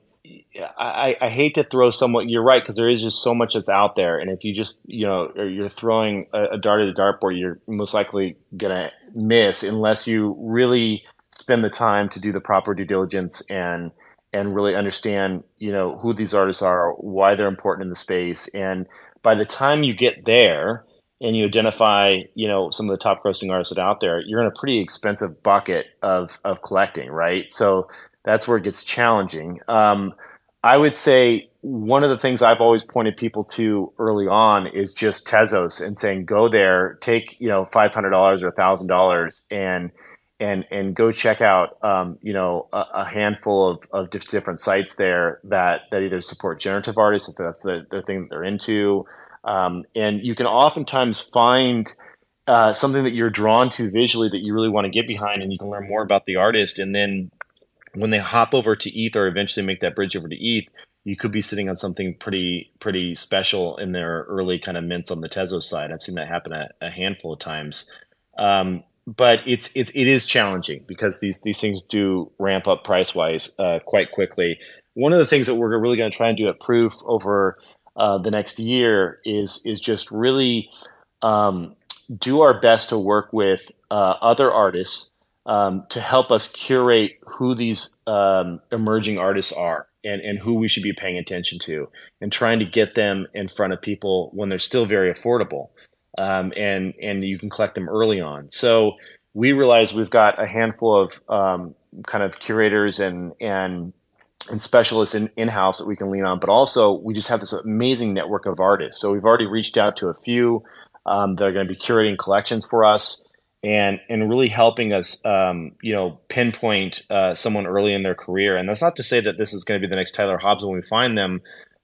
[SPEAKER 16] I, I hate to throw someone. You're right because there is just so much that's out there, and if you just you know you're throwing a, a dart at the dartboard, you're most likely gonna miss unless you really spend the time to do the proper due diligence and and really understand you know who these artists are, why they're important in the space, and by the time you get there and you identify you know some of the top grossing artists out there, you're in a pretty expensive bucket of of collecting, right? So that's where it gets challenging. Um, I would say one of the things I've always pointed people to early on is just Tezos and saying, go there, take, you know, $500 or $1,000 and, and, and go check out, um, you know, a, a, handful of, of different sites there that, that either support generative artists, if that's the, the thing that they're into. Um, and you can oftentimes find, uh, something that you're drawn to visually that you really want to get behind and you can learn more about the artist and then when they hop over to ETH or eventually make that bridge over to ETH, you could be sitting on something pretty pretty special in their early kind of mints on the Tezos side. I've seen that happen a, a handful of times. Um, but it's it's it is challenging because these these things do ramp up price wise uh, quite quickly. One of the things that we're really going to try and do at Proof over uh, the next year is is just really um, do our best to work with uh, other artists um, to help us curate who these um, emerging artists are and, and who we should be paying attention to and trying to get them in front of people when they're still very affordable um, and and you can collect them early on. So we realize we've got a handful of um, kind of curators and and and specialists in, in-house that we can lean on but also we just have this amazing network of artists. So we've already reached out to a few um, that are going to be curating collections for us and and really helping us um, you know pinpoint uh, someone early in their career. And that's not to say that this is going to be the next Tyler Hobbs when we find them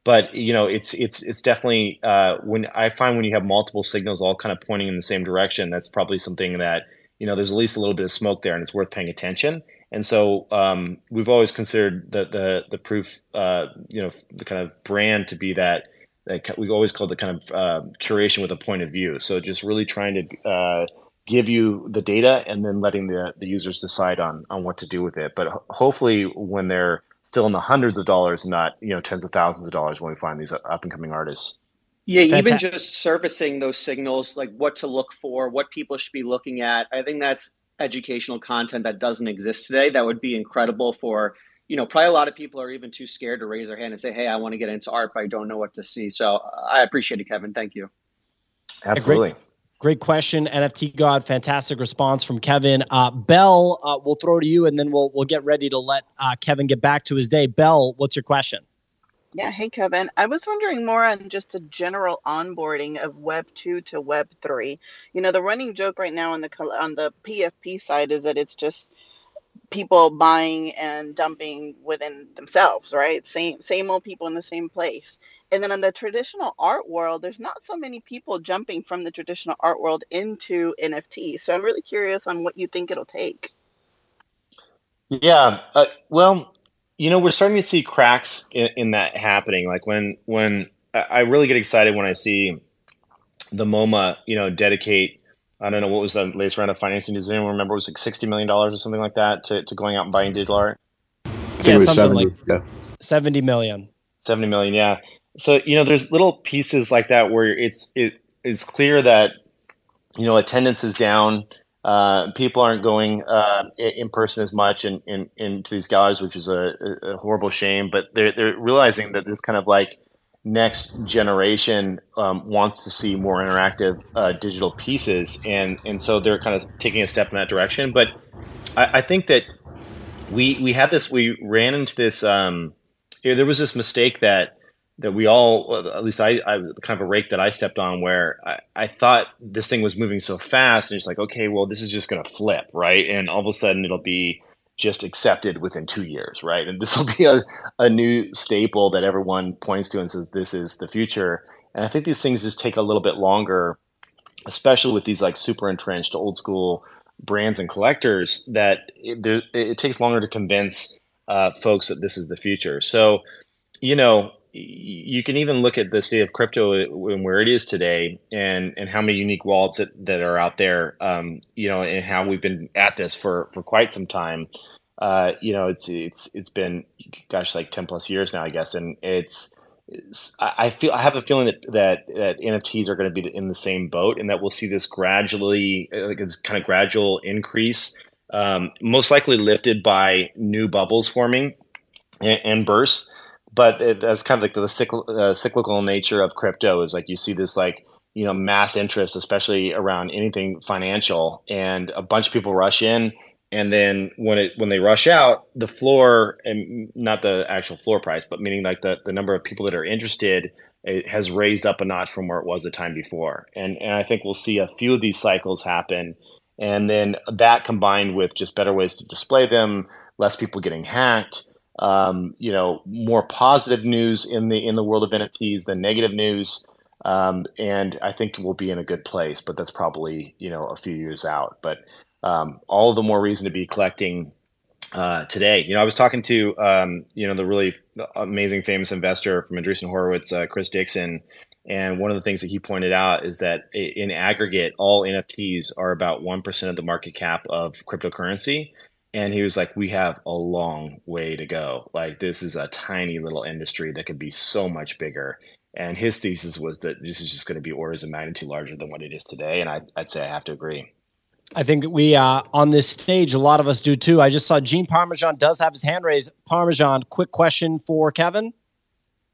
[SPEAKER 16] but you know it's it's it's definitely uh, when I find when you have multiple signals all kind of pointing in the same direction that's probably something that you know there's at least a little bit of smoke there and it's worth paying attention. And so um, we've always considered the the the proof uh, you know the kind of brand to be that that we always called the kind of uh, curation with a point of view. So just really trying to uh, give you the data and then letting the, the users decide on on what to do with it. But ho- hopefully, when they're still in the hundreds of dollars, not you know tens of thousands of dollars, when we find these up and coming artists.
[SPEAKER 11] Yeah, even just servicing those signals, like what to look for, what people should be looking at. I think that's educational content that doesn't exist today. That would be incredible for you know probably a lot of people are even too scared to raise their hand and say, "Hey, I want to get into art, but I don't know what to see." So uh, I appreciate it, Kevin. Thank you.
[SPEAKER 16] Absolutely.
[SPEAKER 1] Great question, NFT God. Fantastic response from Kevin. Uh, Bell, uh, we'll throw to you, and then we'll we'll get ready to let uh, Kevin get back to his day. Bell, what's your question?
[SPEAKER 14] Yeah, hey Kevin. I was wondering more on just the general onboarding of Web two to Web three. You know, the running joke right now on the on the PFP side is that it's just people buying and dumping within themselves, right? Same same old people in the same place. And then in the traditional art world, there's not so many people jumping from the traditional art world into NFT. So I'm really curious on what you think it'll take.
[SPEAKER 16] Yeah. Uh, well, you know, we're starting to see cracks in, in, that happening. Like when when I really get excited when I see the MoMA, you know, dedicate. I don't know what was the latest round of financing. Does anyone remember? It was like sixty million dollars or something like that to, to going out and buying digital art.
[SPEAKER 1] Yeah, something 70, like yeah. seventy million.
[SPEAKER 16] Seventy million, yeah so you know there's little pieces like that where it's it it's clear that you know attendance is down uh, people aren't going uh, in person as much in, in, into these galleries, which is a, a, horrible shame. But they're, they're realizing that this kind of like next generation um, wants to see more interactive uh, digital pieces, and and so they're kind of taking a step in that direction. But I, I think that we we had this we ran into this. Um, there was this mistake that that we all, at least I, I kind of a rake that I stepped on where I, I thought this thing was moving so fast and it's like, okay, well, this is just going to flip, right? And all of a sudden it'll be just accepted within two years, right? And this will be a, a new staple that everyone points to and says this is the future. And I think these things just take a little bit longer, especially with these like super entrenched old school brands and collectors that it, there, it takes longer to convince uh, folks that this is the future. So, you know, you can even look at the state of crypto and where it is today and, and how many unique wallets that, that are out there, um, you know, and how we've been at this for, for quite some time. Uh, you know, it's, it's, it's been, gosh, like 10 plus years now, I guess. And it's, I feel I have a feeling that, that, that NFTs are going to be in the same boat, and that we'll see this gradually, uh, like this kind of gradual increase, um, most likely lifted by new bubbles forming and, and bursts. But it, that's kind of like the cycl- uh, cyclical nature of crypto is like you see this like you know mass interest, especially around anything financial, and a bunch of people rush in and then when it when they rush out the floor and not the actual floor price but meaning like the, the number of people that are interested has raised up a notch from where it was the time before. And and i think we'll see a few of these cycles happen and then that combined with just better ways to display them less people getting hacked um, you know more positive news in the in the world of nfts than negative news um, and i think we'll be in a good place but that's probably you know a few years out but um, all the more reason to be collecting uh, today. You know, I was talking to um, you know the really amazing famous investor from Andreessen Horowitz, uh, Chris Dixon, and one of the things that he pointed out is that in aggregate, all NFTs are about one percent of the market cap of cryptocurrency. And he was like, "We have a long way to go. Like this is a tiny little industry that could be so much bigger." And his thesis was that this is just going to be orders of magnitude larger than what it is today. And I, I'd say I have to agree.
[SPEAKER 1] I think we uh, on this stage, a lot of us do too. I just saw Gene Parmesan does have his hand raised. Parmesan, quick question for Kevin.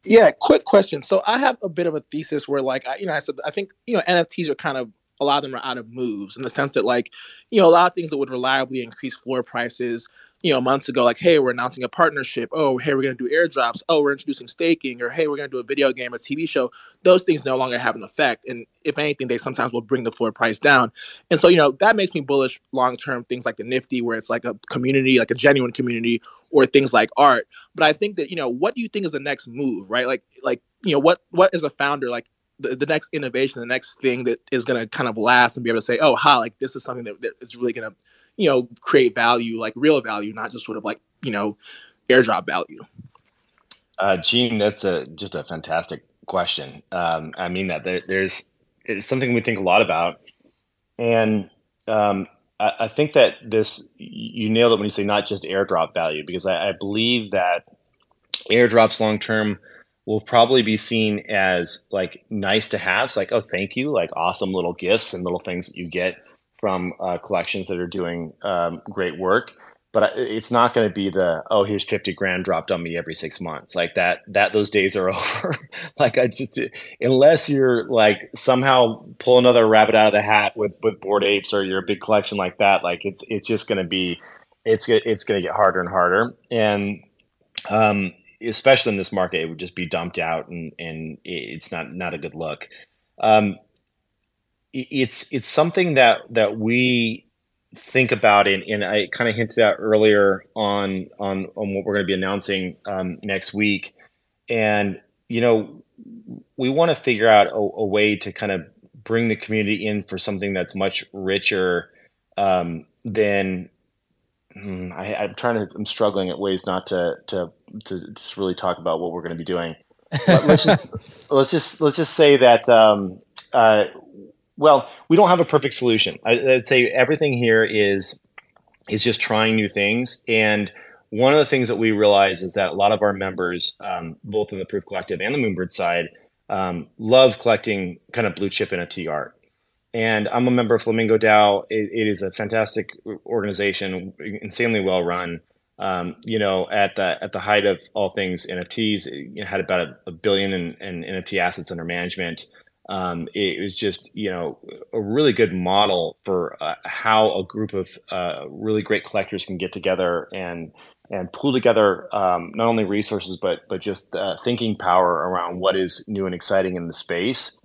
[SPEAKER 7] Yeah, quick question. So I have a bit of a thesis where, like, I, you know, I said I think you know NFTs are kind of a lot of them are out of moves in the sense that, like, you know, a lot of things that would reliably increase floor prices you know, months ago, like, hey, we're announcing a partnership. Oh, hey, we're going to do airdrops. Oh, we're introducing staking. Or hey, we're going to do a video game, a TV show. Those things no longer have an effect. And if anything, they sometimes will bring the floor price down. And so, you know, that makes me bullish long term things like the Nifty, where it's like a community, like a genuine community, or things like art. But I think that, you know, what do you think is the next move, right? Like, like, you know, what what is a founder like the, the next innovation, the next thing that is going to kind of last and be able to say, oh, ha, like this is something that, that is really going to you know, create value, like real value, not just sort of like, you know, airdrop value?
[SPEAKER 16] Uh, Gene, that's a just a fantastic question. Um, I mean that there, there's it's something we think a lot about, and um, I, I, think that this you nailed it when you say not just airdrop value because I, I believe that airdrops long term will probably be seen as like nice to have, like oh thank you, like awesome little gifts and little things that you get from uh, collections that are doing um, great work. But it's not going to be the oh here's 50 grand dropped on me every six months. Like that that those days are over. Like i just unless you're like somehow pull another rabbit out of the hat with with Bored Apes or you're a big collection like that like it's it's just going to be it's it's going to get harder and harder. And um especially in this market it would just be dumped out and and it's not not a good look. Um it's it's something that that we think about and, and I kind of hinted out earlier on on on what we're going to be announcing um, next week. And you know we want to figure out a, a, way to kind of bring the community in for something that's much richer um, than hmm, I, am trying to I'm struggling at ways not to to to just really talk about what we're going to be doing. let's just let's just let's just say that um, uh, well, we don't have a perfect solution. I, would say everything here is is just trying new things. And one of the things that we realize is that a lot of our members, um, both in the Proof Collective and the Moonbird side, um, love collecting kind of blue chip NFT art. And I'm a member of Flamingo DAO. it, it is a fantastic organization, insanely well run. Um, you know, at the at the height of all things NFTs, it had about a, a billion in, in NFT assets under management um, it was just you know a really good model for uh, how a group of uh, really great collectors can get together and and pull together um, not only resources but but just uh, thinking power around what is new and exciting in the space.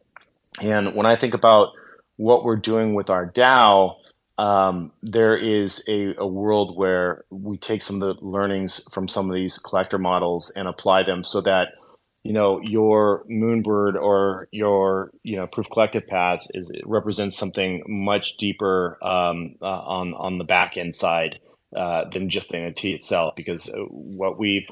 [SPEAKER 16] And when I think about what we're doing with our DAO, um, there is a, a world where we take some of the learnings from some of these collector models and apply them so that you know your moonbird or your you know proof collective pass is represents something much deeper um, uh, on on the back end side uh, than just the NFT itself because uh, what we've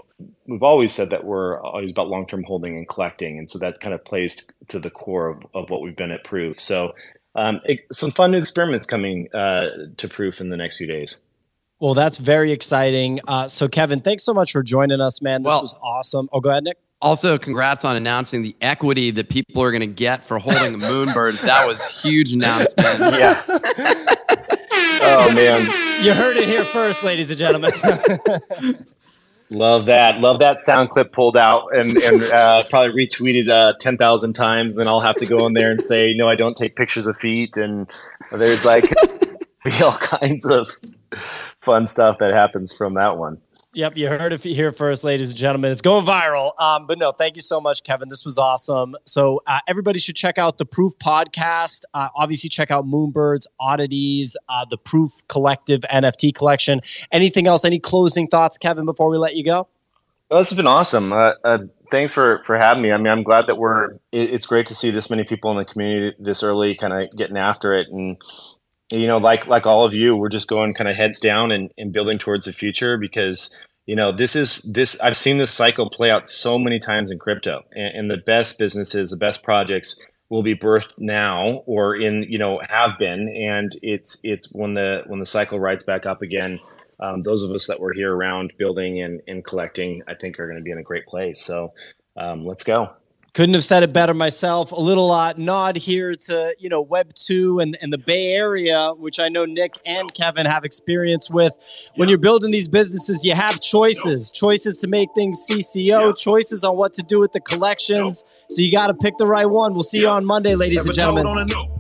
[SPEAKER 16] we've always said that we're always about long term holding and collecting. And so that kind of plays to the core of, of what we've been at proof. So um, it, some fun new experiments coming uh, to proof in the next few days.
[SPEAKER 1] Well, that's very exciting. Uh, so, Kevin, thanks so much for joining us, man. This
[SPEAKER 4] Well-
[SPEAKER 1] was awesome. Oh, go ahead, Nick.
[SPEAKER 4] Also, congrats on announcing the equity that people are going to get for holding the Moonbirds. That was huge announcement.
[SPEAKER 16] Yeah. oh man,
[SPEAKER 1] You heard it here first, ladies and gentlemen.
[SPEAKER 16] love that. Love that sound clip pulled out and and uh, probably retweeted uh, ten thousand times. Then I'll have to go in there and say no, I don't take pictures of feet. And there's like be all kinds of fun stuff that happens from that one.
[SPEAKER 1] Yep, you heard it here first, ladies and gentlemen. It's going viral. Um, but no, thank you so much, Kevin. This was awesome. So uh, everybody should check out the Proof podcast. Uh, obviously, check out Moonbirds, Oddities, uh, the Proof Collective NFT collection. Anything else? Any closing thoughts, Kevin? Before we let you go.
[SPEAKER 16] Well, this has been awesome. Uh, uh, thanks for for having me. I mean, I'm glad that we're. It, it's great to see this many people in the community this early, kind of getting after it, and you know, like like all of you, we're just going kind of heads down and, and building towards the future because you know this is this. I've seen this cycle play out so many times in crypto, and, and the best businesses, the best projects will be birthed now or in you know have been and it's it's when the when the cycle rides back up again um, those of us that were here around building and, and collecting, I think are going to be in a great place. So um, let's go.
[SPEAKER 1] Couldn't have said it better myself. A little uh, nod here to you know Web two and, and the Bay Area, which I know Nick and Kevin have experience with. When you're building these businesses, you have choices, choices to make things CC0, choices on what to do with the collections. So you got to pick the right one. We'll see you on Monday, ladies and gentlemen.